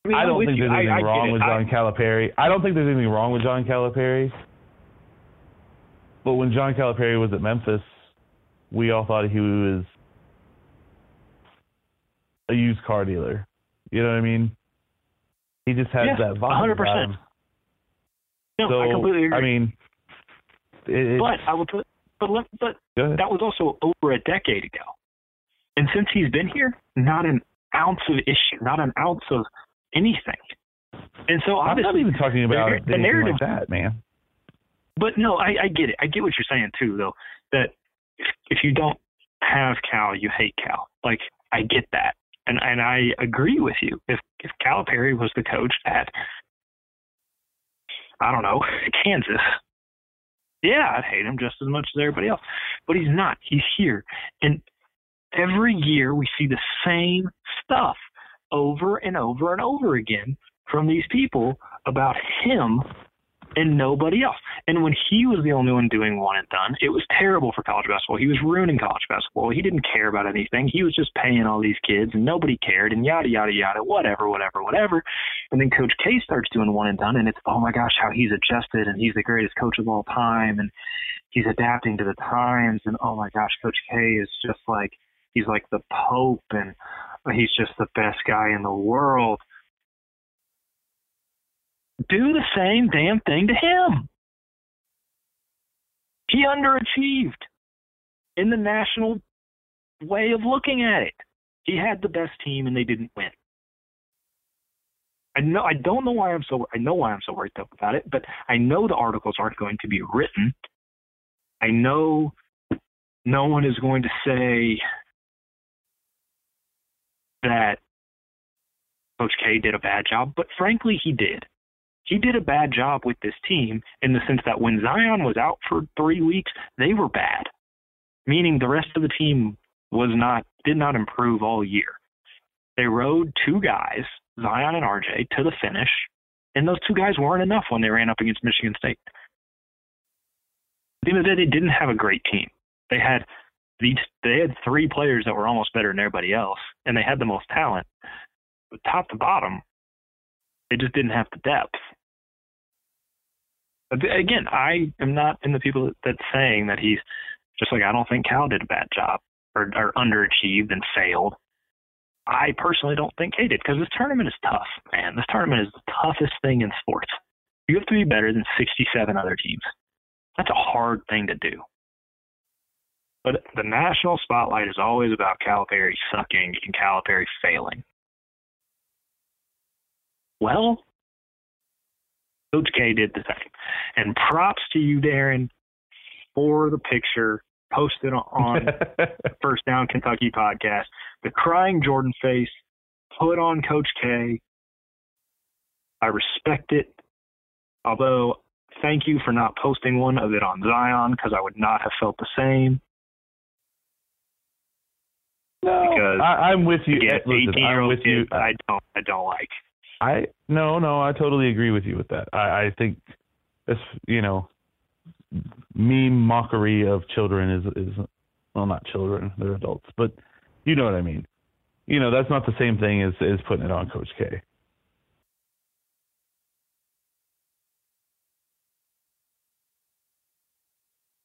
mean, I don't think you. there's anything I, I wrong with John Calipari. I don't think there's anything wrong with John Calipari. But when John Calipari was at Memphis, we all thought he was a used car dealer. You know what I mean? He just has yeah, that vibe. 100%. No, so, I completely agree. I mean, it, but I will put, but let, but that was also over a decade ago, and since he's been here, not an ounce of issue, not an ounce of anything. And so I'm not even talking about the narrative like that, man. But no, I, I get it. I get what you're saying too, though. That if, if you don't have Cal, you hate Cal. Like I get that and and I agree with you. If if Calipari was the coach at I don't know Kansas, yeah, I'd hate him just as much as everybody else. But he's not. He's here, and every year we see the same stuff over and over and over again from these people about him and nobody else. And when he was the only one doing one and done, it was terrible for college basketball. He was ruining college basketball. He didn't care about anything. He was just paying all these kids and nobody cared and yada yada yada, whatever, whatever, whatever. And then Coach K starts doing one and done and it's oh my gosh, how he's adjusted and he's the greatest coach of all time and he's adapting to the times and oh my gosh, Coach K is just like he's like the Pope and he's just the best guy in the world do the same damn thing to him. He underachieved in the national way of looking at it. He had the best team and they didn't win. I know I don't know why I'm so I know why I'm so worked up about it, but I know the articles aren't going to be written. I know no one is going to say that Coach K did a bad job, but frankly he did he did a bad job with this team in the sense that when Zion was out for three weeks, they were bad, meaning the rest of the team was not did not improve all year. They rode two guys, Zion and RJ, to the finish, and those two guys weren't enough when they ran up against Michigan State. At the the day, they didn't have a great team. They had these they had three players that were almost better than everybody else, and they had the most talent. But top to bottom, they just didn't have the depth again, I am not in the people that's saying that he's just like I don't think Cal did a bad job or, or underachieved and failed. I personally don't think he did because this tournament is tough, man. This tournament is the toughest thing in sports. You have to be better than 67 other teams. That's a hard thing to do. But the national spotlight is always about Calipari sucking and Calipari failing. Well, Coach K did the same. And props to you, Darren, for the picture posted on First Down Kentucky podcast. The crying Jordan face put on Coach K. I respect it. Although, thank you for not posting one of it on Zion because I would not have felt the same. No, Because I, I'm with you. Yeah, Listen, eighteen year I'm old with you. I don't I don't like. I no, no, I totally agree with you with that. I, I think it's you know, meme mockery of children is is well, not children, they're adults, but you know what I mean. You know, that's not the same thing as as putting it on Coach K.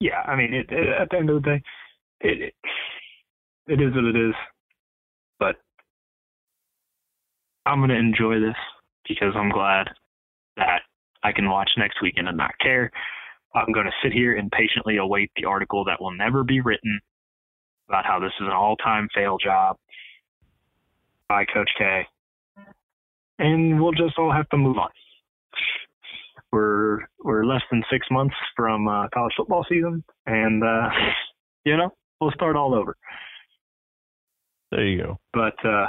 Yeah, I mean, it, it, at the end of the day, it, it it is what it is. But I'm gonna enjoy this because I'm glad that I can watch next weekend and not care. I'm gonna sit here and patiently await the article that will never be written about how this is an all-time fail job by Coach K, and we'll just all have to move on. We're we're less than six months from uh, college football season, and uh, you know we'll start all over. There you go. But uh,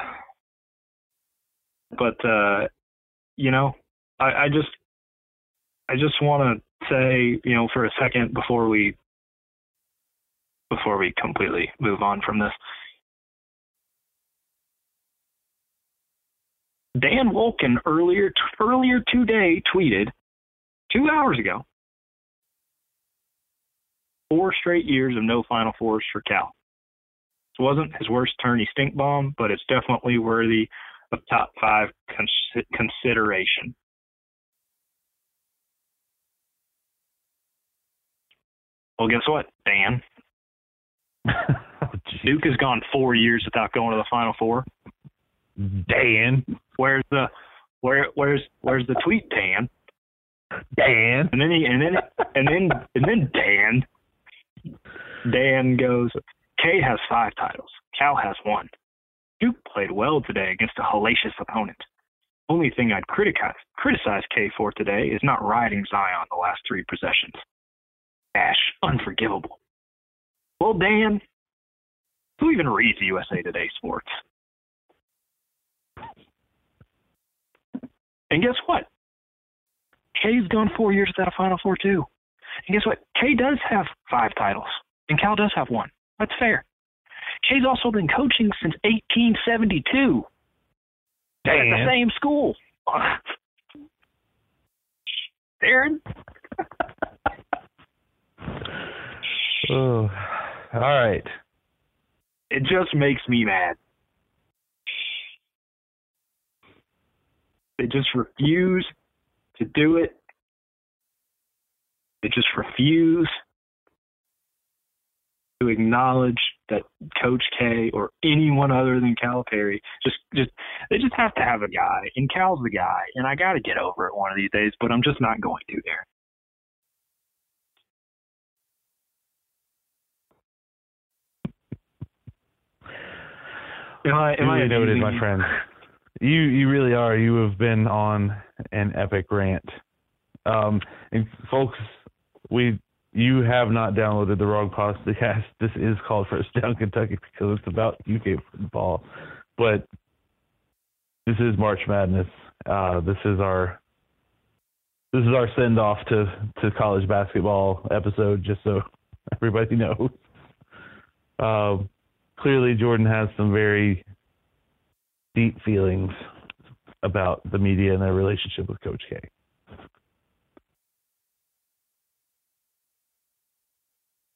but uh, you know, I, I just I just want to say you know for a second before we before we completely move on from this. Dan Wolken earlier earlier today tweeted two hours ago four straight years of no Final Fours for Cal. This wasn't his worst tourney stink bomb, but it's definitely worthy of top five cons- consideration. Well, guess what, Dan? oh. Duke has gone four years without going to the Final Four. Dan, Where's the where where's where's the tweet, Dan? Dan. And then he and then and then and then Dan Dan goes, K has five titles. Cal has one. Duke played well today against a hellacious opponent. Only thing I'd criticize criticize K for today is not riding Zion the last three possessions. Ash, unforgivable. Well, Dan, who even reads USA Today Sports? And guess what? K's gone four years without a Final Four too. And guess what? K does have five titles, and Cal does have one. That's fair. K's also been coaching since 1872 at the same school. Darren, Oh, all right. it just makes me mad. They just refuse to do it. They just refuse to acknowledge that Coach K or anyone other than Calipari just just they just have to have a guy, and Cal's the guy, and I got to get over it one of these days, but I'm just not going to there. Am I, am I noted, abusing my you? friend. You you really are. You have been on an epic rant. Um, and folks, we you have not downloaded the wrong podcast. This is called First Down Kentucky because it's about UK football, but this is March Madness. Uh, this is our this is our send off to to college basketball episode. Just so everybody knows. Um, clearly, Jordan has some very deep feelings about the media and their relationship with Coach K.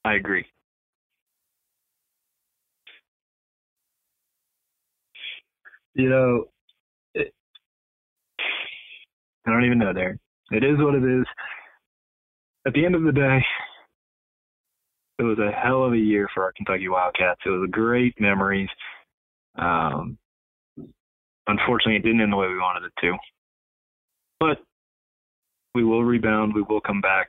I agree. You know, it, I don't even know, there. It is what it is. At the end of the day, it was a hell of a year for our Kentucky Wildcats. It was a great memories. Um, unfortunately, it didn't end the way we wanted it to. But we will rebound. We will come back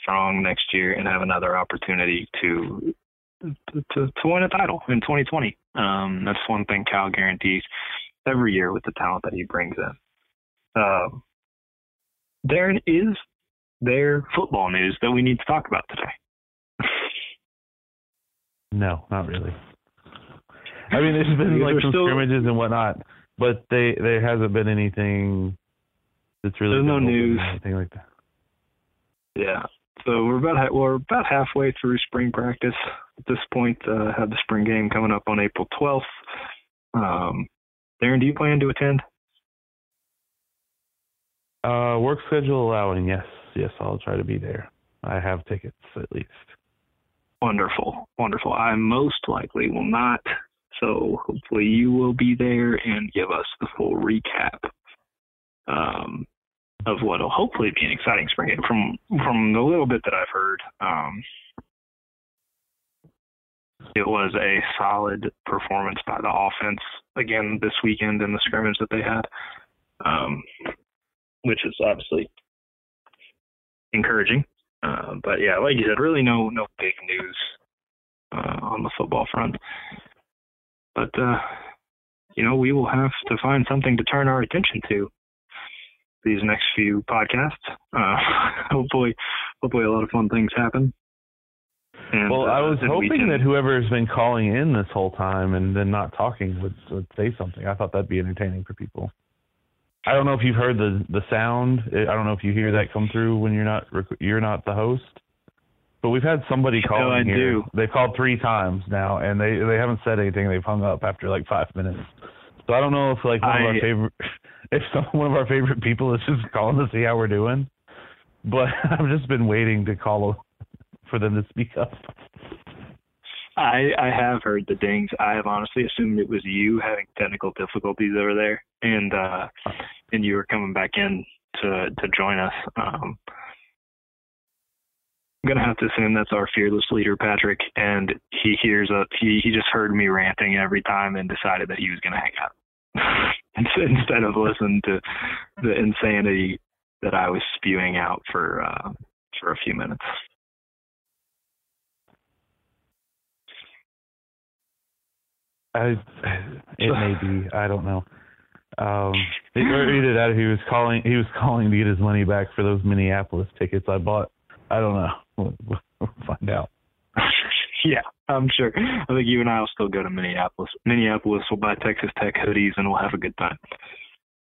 strong next year and have another opportunity to to to win a title in 2020. Um, that's one thing Cal guarantees every year with the talent that he brings in. Um, Darren is there football news that we need to talk about today. No, not really. I mean, there's been like some still, scrimmages and whatnot, but they there hasn't been anything that's really there's no news, anything like that. Yeah. So we're about we're about halfway through spring practice at this point. Uh, have the spring game coming up on April 12th. Um, Darren, do you plan to attend? Uh, work schedule allowing, yes, yes, I'll try to be there. I have tickets at least. Wonderful, wonderful. I most likely will not, so hopefully you will be there and give us the full recap um, of what will hopefully be an exciting spring. From from the little bit that I've heard, um, it was a solid performance by the offense again this weekend in the scrimmage that they had, um, which is obviously encouraging. Uh, but yeah, like you said, really no no big news uh, on the football front. But uh, you know, we will have to find something to turn our attention to these next few podcasts. Uh, hopefully, hopefully a lot of fun things happen. And, well, I uh, was hoping can... that whoever's been calling in this whole time and then not talking would would say something. I thought that'd be entertaining for people. I don't know if you've heard the the sound. I don't know if you hear that come through when you're not you're not the host. But we've had somebody call no, I here. Do. They've called three times now, and they they haven't said anything. They've hung up after like five minutes. So I don't know if like one I, of our favorite, if some, one of our favorite people is just calling to see how we're doing. But I've just been waiting to call for them to speak up. I I have heard the dings. I have honestly assumed it was you having technical difficulties over there, and uh, and you were coming back in to to join us. Um, I'm gonna have to assume that's our fearless leader, Patrick, and he hears a he he just heard me ranting every time and decided that he was gonna hang out instead of listening to the insanity that I was spewing out for uh, for a few minutes. I, it may be. I don't know. Um, either that, he was calling. He was calling to get his money back for those Minneapolis tickets I bought. I don't know. We'll, we'll find out. yeah, I'm sure. I think you and I will still go to Minneapolis. Minneapolis will buy Texas Tech hoodies and we'll have a good time.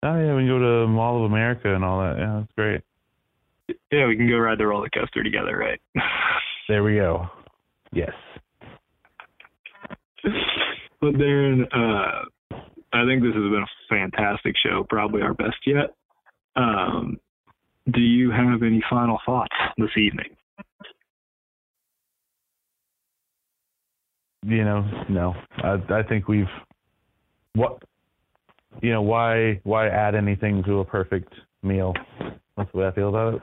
Oh yeah, we can go to Mall of America and all that. Yeah, that's great. Yeah, we can go ride the roller coaster together, right? there we go. Yes. But Darren, uh, I think this has been a fantastic show, probably our best yet. Um, do you have any final thoughts this evening? You know, no. I, I think we've what you know why why add anything to a perfect meal. That's the way I feel about it.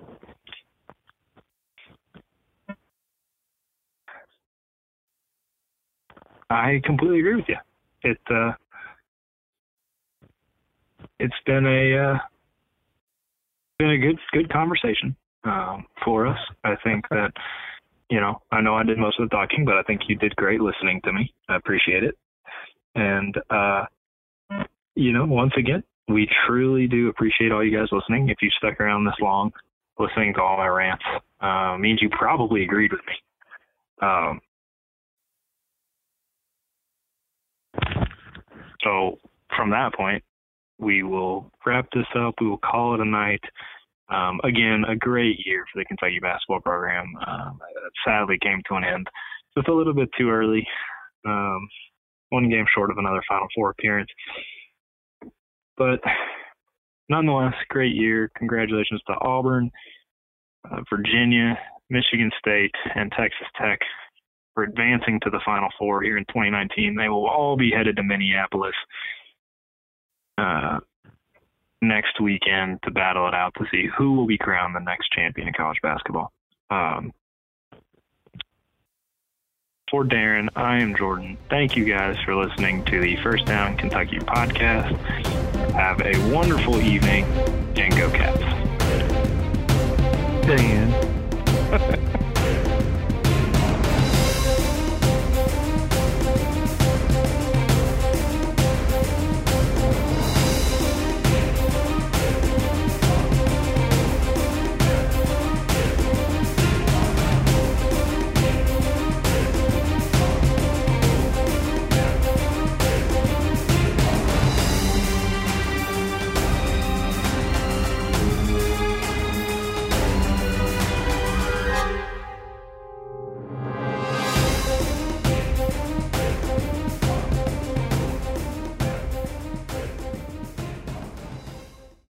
I completely agree with you. It uh, it's been a uh, been a good good conversation um, for us. I think that you know I know I did most of the talking, but I think you did great listening to me. I appreciate it. And uh, you know, once again, we truly do appreciate all you guys listening. If you stuck around this long, listening to all my rants, uh, means you probably agreed with me. Um, So from that point, we will wrap this up. We will call it a night. Um, again, a great year for the Kentucky basketball program. Um, sadly came to an end just a little bit too early. Um, one game short of another Final Four appearance. But nonetheless, great year. Congratulations to Auburn, uh, Virginia, Michigan State, and Texas Tech for advancing to the Final Four here in 2019. They will all be headed to Minneapolis uh, next weekend to battle it out to see who will be crowned the next champion in college basketball. Um, for Darren, I am Jordan. Thank you guys for listening to the First Down Kentucky podcast. Have a wonderful evening and go Cats. Dan.